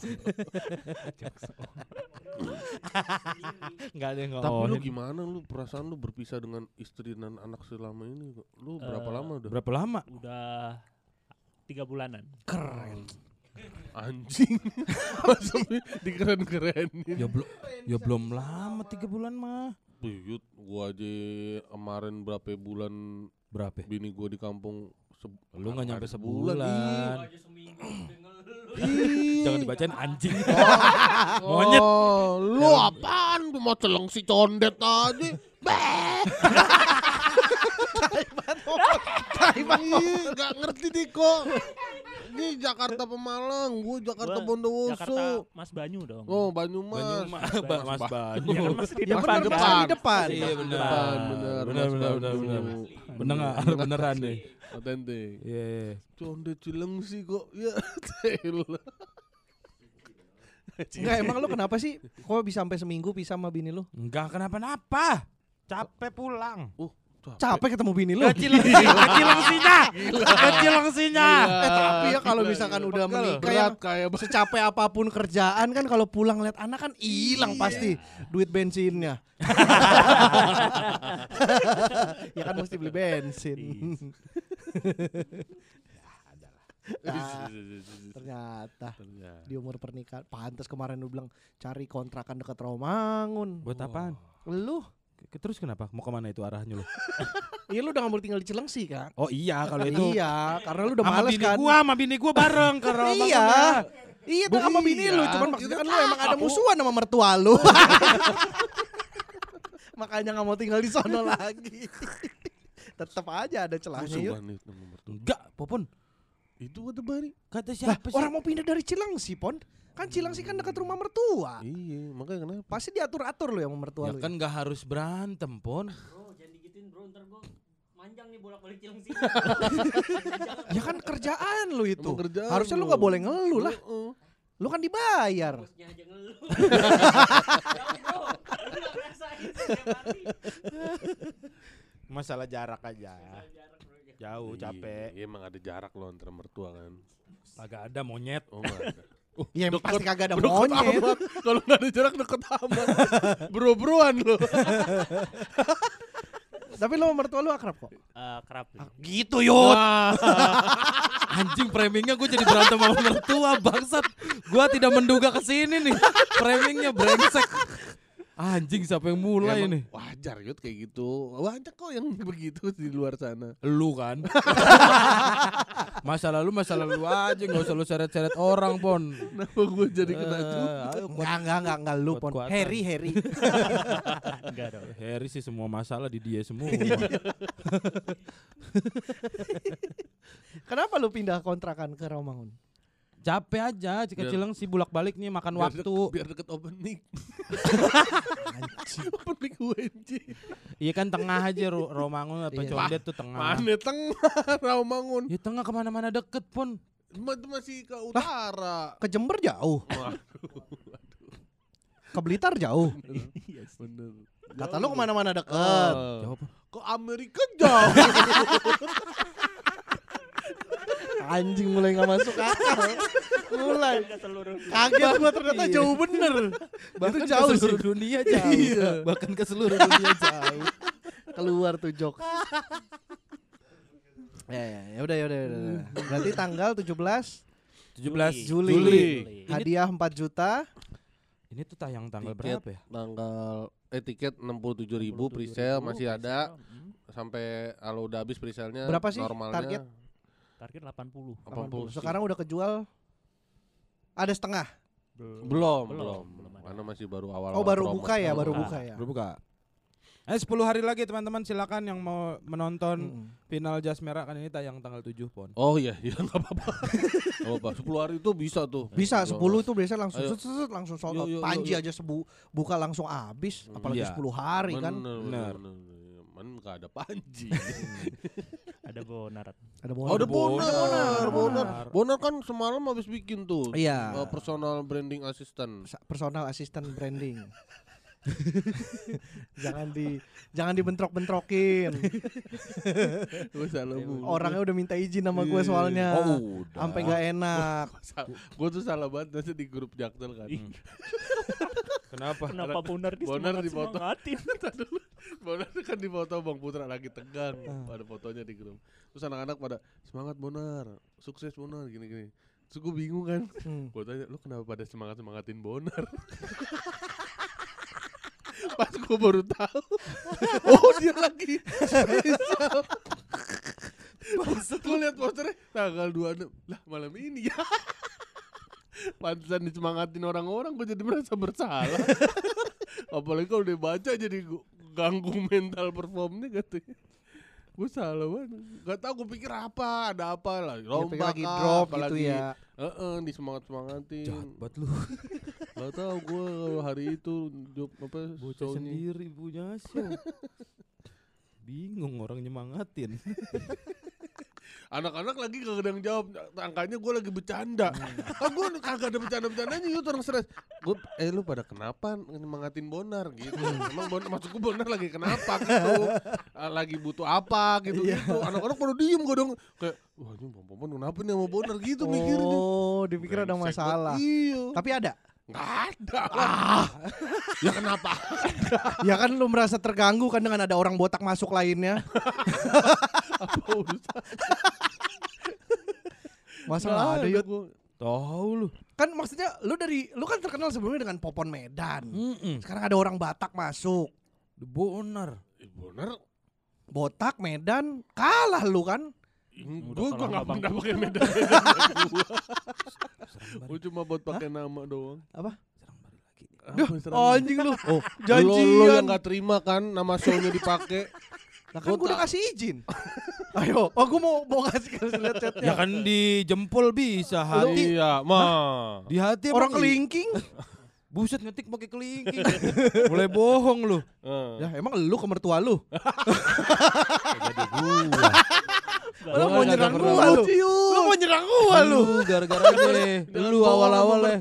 Enggak ada yang Tapi lu gimana lu perasaan lu berpisah dengan istri dan anak selama ini? Lu berapa Eh, lama udah? Berapa lama? Udah tiga bulanan. Keren. Anjing. Masa dikeren-kerenin. Ya belum ya belum lama tiga bulan mah. Buyut, gua aja kemarin berapa bulan Berapa? bini gua di kampung se- Lu nggak nyampe sebulan. Jangan dibacain anjing. Monyet. Oh, lu apaan? Mau celeng si condet aja. Beh. Iya, Gak ngerti deh kok. Ini Jakarta Pemalang, gue Jakarta Bondowoso. Jakarta Mas Banyu dong. Oh, Banyumas. Banyumas, Ba- Mas Banyu. Ya kan Mas di Ya depan benar kan. Mas, di depan. Iya benar. Depan, benar, Benar Mas benar Banyu. benar benar. Benar beneran nih. Otentik. Iya. iya. Condet cileng sih kok. Ya, telah. Enggak emang lu kenapa sih? Kok bisa sampai seminggu pisah sama bini lu? Enggak kenapa-napa. Capek pulang. Uh, Capek ketemu bini lu. Kecil kecil langsinya. Kecil langsinya. Eh tapi ya kalau misalkan udah menikah ya kayak secapek apa pun kerjaan kan kalau pulang lihat anak kan hilang pasti duit bensinnya. ya kan mesti beli bensin. Ah, ternyata Ternyata. di umur pernikahan pantas kemarin lu bilang cari kontrakan dekat Romangun. Buat apaan? Lu Terus kenapa? Mau ke mana itu arahnya lu? Iya lu udah gak mau tinggal di Cilengsi kan? Oh iya kalau itu. Iya, karena lu udah sama males bini kan. gua sama bini gua bareng Romangun Iya. ya. Iya tuh sama bini lu, Iya, cuman maksudnya kan lu emang ada musuhan sama mertua lu. Makanya gak mau tinggal di sono lagi. Tetap aja ada celahnya yuk. banget sama mertua. Enggak, Popon. Itu ada bari. Kata siapa sih? orang mau pindah dari Cilengsi, Pon. Kan Cilengsi kan dekat rumah mertua. Iya, makanya kenapa? Pasti diatur-atur lu yang sama mertua Ya lu. kan nggak harus berantem, Pon. Bro, jangan digituin bro, ntar gua manjang nih bolak-balik Cilengsi. Ya kan kerjaan lu itu. Emang kerjaan Harusnya lu gak boleh ngeluh lah. Heeh. Lu kan dibayar. Bosnya aja ngeluh. Gak hari. Masalah jarak aja. Jarak, bro. Jauh, capek. Iya, emang ada jarak loh antara mertua kan. Agak ada monyet. Oh, nggak ada. Ya Deket- pasti kagak ada Deket monyet. amat. Kalau nggak ada jarak deket amat. Bro-broan lo. Tapi lu sama mertua lu akrab kok. Eh, kerap. Gitu yut. Anjing framingnya gue jadi berantem sama mertua bangsat. Gue tidak menduga ke sini nih. Framingnya brengsek. Anjing siapa yang mulai Emang nih? Wajar yut kayak gitu. Banyak kok yang begitu di luar sana. Lu kan. masa lalu masa lalu aja nggak usah lu seret-seret orang pon. Kenapa gue jadi kena kuat- Enggak, enggak, enggak, enggak lu, Pon. Harry, Harry. Enggak dong. Harry sih semua masalah di dia semua. Kenapa lu pindah kontrakan ke Romangun? Capek aja, Biar- kecil sih bolak balik nih makan Biar waktu. deket- biar deket open mic. open mic UNJ. Iya kan tengah aja Ro- Romangun apa Iya. Condet tuh tengah. Mana tengah Rawamangun. Ya tengah ke mana-mana deket pun. Masih ke utara. Ke Jember jauh, Waduh, ke Blitar jauh. bener. Kata lu ke mana-mana deket. Eh, Jawab. Ke Amerika jauh. Anjing mulai nggak masuk akal. mulai. Ke seluruh Kaget gua ternyata Iya. jauh bener. Bahkan Itu jauh ke sih. seluruh dunia jauh. Iya. Bahkan ke seluruh dunia jauh. Keluar tuh jok. ya, ya, ya udah, ya udah, ya udah. Berarti tanggal 17 17 Juli. Juli. hadiah 4 juta. Ini tuh tayang tanggal Tiket. berapa ya? Tanggal eh tiket 67.000 ribu presale masih ada sampai kalau udah habis presale-nya Berapa sih normalnya target? Target 80. 80 sih. Sekarang udah kejual ada setengah. belum, Belum, belum. belum ada. Karena masih baru awal. Oh, baru buka ya, baru buka. buka ya. Belum buka. Eh 10 hari lagi teman-teman silakan yang mau menonton Mm. final Jas Merah kan ini tayang tanggal 7 pon. Oh iya, iya enggak apa-apa. Enggak apa-apa. 10 hari itu bisa tuh. Bisa 10 Bisa. itu biasanya langsung Ayo. set, set, set, langsung sold out. Panji yuk. aja sebu buka langsung habis, apalagi Iya. 10 hari kan. Bener, Bener. bener, bener. Man enggak ada panji. Ada bonar. Ada Oh, bonus. ada bonar, bonar. bonar. Bonar kan semalam habis bikin tuh. Iya. eh, personal branding assistant. Personal assistant branding. jangan di jangan dibentrok-bentrokin. Gue salah mulu. Orangnya udah minta izin sama gue Iya. soalnya. Oh, udah. Sampai nggak enak. Gue tuh salah banget nanti di grup Jaktel kan. Kenapa? Kenapa bonar di Bonar semangat kan di foto Bang Putra lagi tegang. Ah. Ada fotonya di grup. Terus anak-anak pada semangat Bonar, sukses Bonar gini-gini. Terus gue bingung kan. Hmm. Gue tanya, lu kenapa pada semangat-semangatin Bonar? Pas gue baru tahu. oh dia lagi spesial. Gue liat posternya tanggal 26 Lah malam ini ya Pantesan disemangatin orang-orang gue jadi merasa bersalah. Apalagi kalau dia baca jadi ganggu mental performnya katanya. Gue salah banget. Gak tau gue pikir apa, ada apa lah. Lomba lagi drop gitu apalagi- ya. Heeh, disemangat-semangatin. Jahat banget lu. Gak tau gue hari itu job apa Bocah sendiri punya show. Bingung orang nyemangatin. Anak-anak lagi kagak ada yang jawab. Angkanya gue lagi bercanda. Kan gue kagak ada bercanda-bercandanya Itu orang stres gua, Eh lu pada kenapa Nyemangatin Bonar? Gitu. Emang bon, maksudku Bonar lagi kenapa gitu? Ah, Lagi butuh apa gitu gitu. Anak-anak pada diem gue dong. Kayak Wah ini Bang Popon kenapa nih sama Bonar? Gitu mikirnya. Oh, dipikir ada masalah. Iya. Tapi ada. Nggak ada. Lah. Ya kenapa? Ya kan lu merasa terganggu kan dengan ada orang botak masuk lainnya. Apa urusan Masa Nggak nggak ada gua. Tahu lu. Kan maksudnya lu dari lu kan terkenal sebelumnya dengan Popon Medan. Mm-mm. Sekarang ada orang Batak masuk. Bonar. Eh, Bonar Botak Medan kalah lu kan? Gue kalau nggak pernah pakai medan gue. Gue cuma buat pakai nama doang. Apa? Oh, balik? anjing lu. Oh, janjian. Lo, lo yang gak terima kan nama show-nya dipakai. Lah kan Gua gua udah kasih izin. Ayo, oh gua mau mau kasih kasih lihat chatnya. Ya kan di jempol bisa hati. Iya, mah. Di hati Orang emang i- kelingking. Buset ngetik pakai kelingking. Mulai bohong lu. Eh. Ya emang lu ke mertua lu. Jadi gua. Lu mau nyerang gua lu. Lu mau nyerang gua lu. Gara-gara. Jangan Lu awal-awal ya.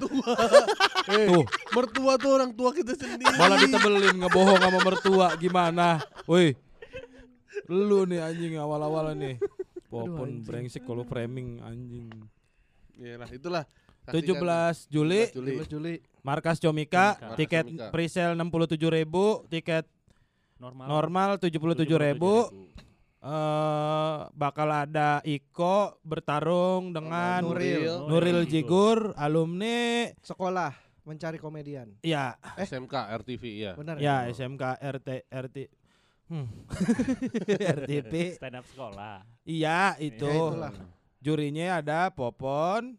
Eh, Tuh, mertua tuh orang tua kita sendiri. malah ditebelin ngebohong sama mertua gimana? Woi. Lu nih anjing awal-awal nih. Popon anjing. brengsek kalau framing anjing. Iya lah, itulah. Kasihkan. 17 Juli 17 Juli. 17 Juli. Markas Comika, Markas tiket Comika. presale 67.000, tiket Normal. normal 77.000. Eh bakal ada Iko bertarung dengan Nuril. Nuril Jigur, alumni Sekolah mencari komedian. ya SMK RTV ya. Benar ya SMK RT RT hmm. RTP. Stand up sekolah. Iya Ya, itu. itulah. Jurinya ada Popon,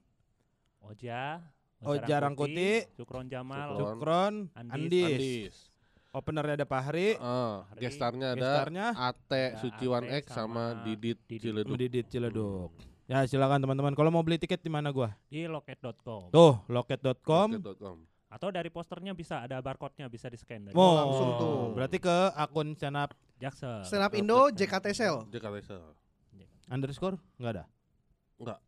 Oja. Oja Rangkuti, Cukron Jamal. Cukron. Cukron, Andis. Andis. Andis. Openernya ada Ah, Hari. gestarnya ada gestarnya Ate Ada Suciwan Ate X sama sama Didit. Ciledug. Didit Ciledug. Ya silakan teman-teman. Kalau mau beli tiket di mana gua? Di loket.com. Tuh, loket.com. Oke.com. Atau dari posternya bisa ada barcode-nya bisa di scan dari Oh, langsung tuh. Berarti ke akun stand up Jaksel. Stand up Indo JKT Sel. JKT Sel. underscore nggak ada? Nggak.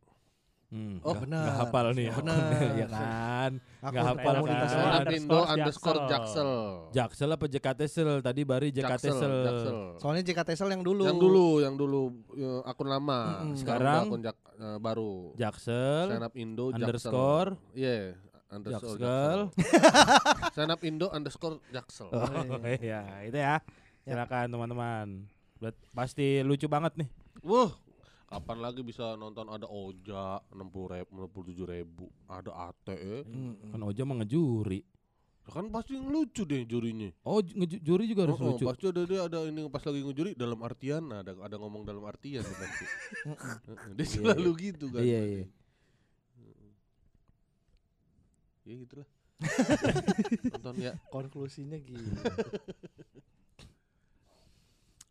Hmm, Oh, benar. nggak hafal nih. Benar. ya kan. Aku Nggak hafal kan. Stand Indo underscore Jaksel. Jaksel apa JKT Sel? Tadi bari JKT Jaksel, Sel. Jaksel. Soalnya JKT Sel yang dulu. Yang dulu, yang dulu ya, akun lama. Mm-mm. Sekarang? udah akun jak- eh, baru. Jaksel Stand up Indo underscore Iya, underscore Jaksel. Stand up Indo underscore Jaksel. Oh iya, itu ya. Silakan teman-teman. Pasti lucu banget nih. Wah, kapan lagi bisa nonton ada Oja 60 ribu, 67 ribu, ada Ate, eh. Mm-mm. Kan Oja mah ngejuri. kan pasti lucu deh jurinya. Oh, juri juga harus Oh, oh, lucu. pasti ada dia ada ini pas lagi ngejuri dalam artian ada ada ngomong dalam artian dia pasti. Heeh, dia selalu gitu kan. Iya, iya. Ya gitulah. Nonton ya. Konklusinya gitu.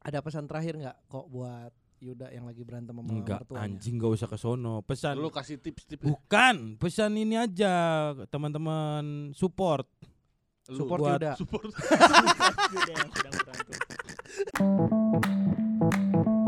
Ada pesan terakhir nggak kok buat Yuda yang lagi berantem sama Enggak, mertuanya? anjing gak usah ke sono. Pesan Lu kasih tips-tips Bukan, pesan ini aja teman-teman support. Lu Support buat- Yuda. support berantem.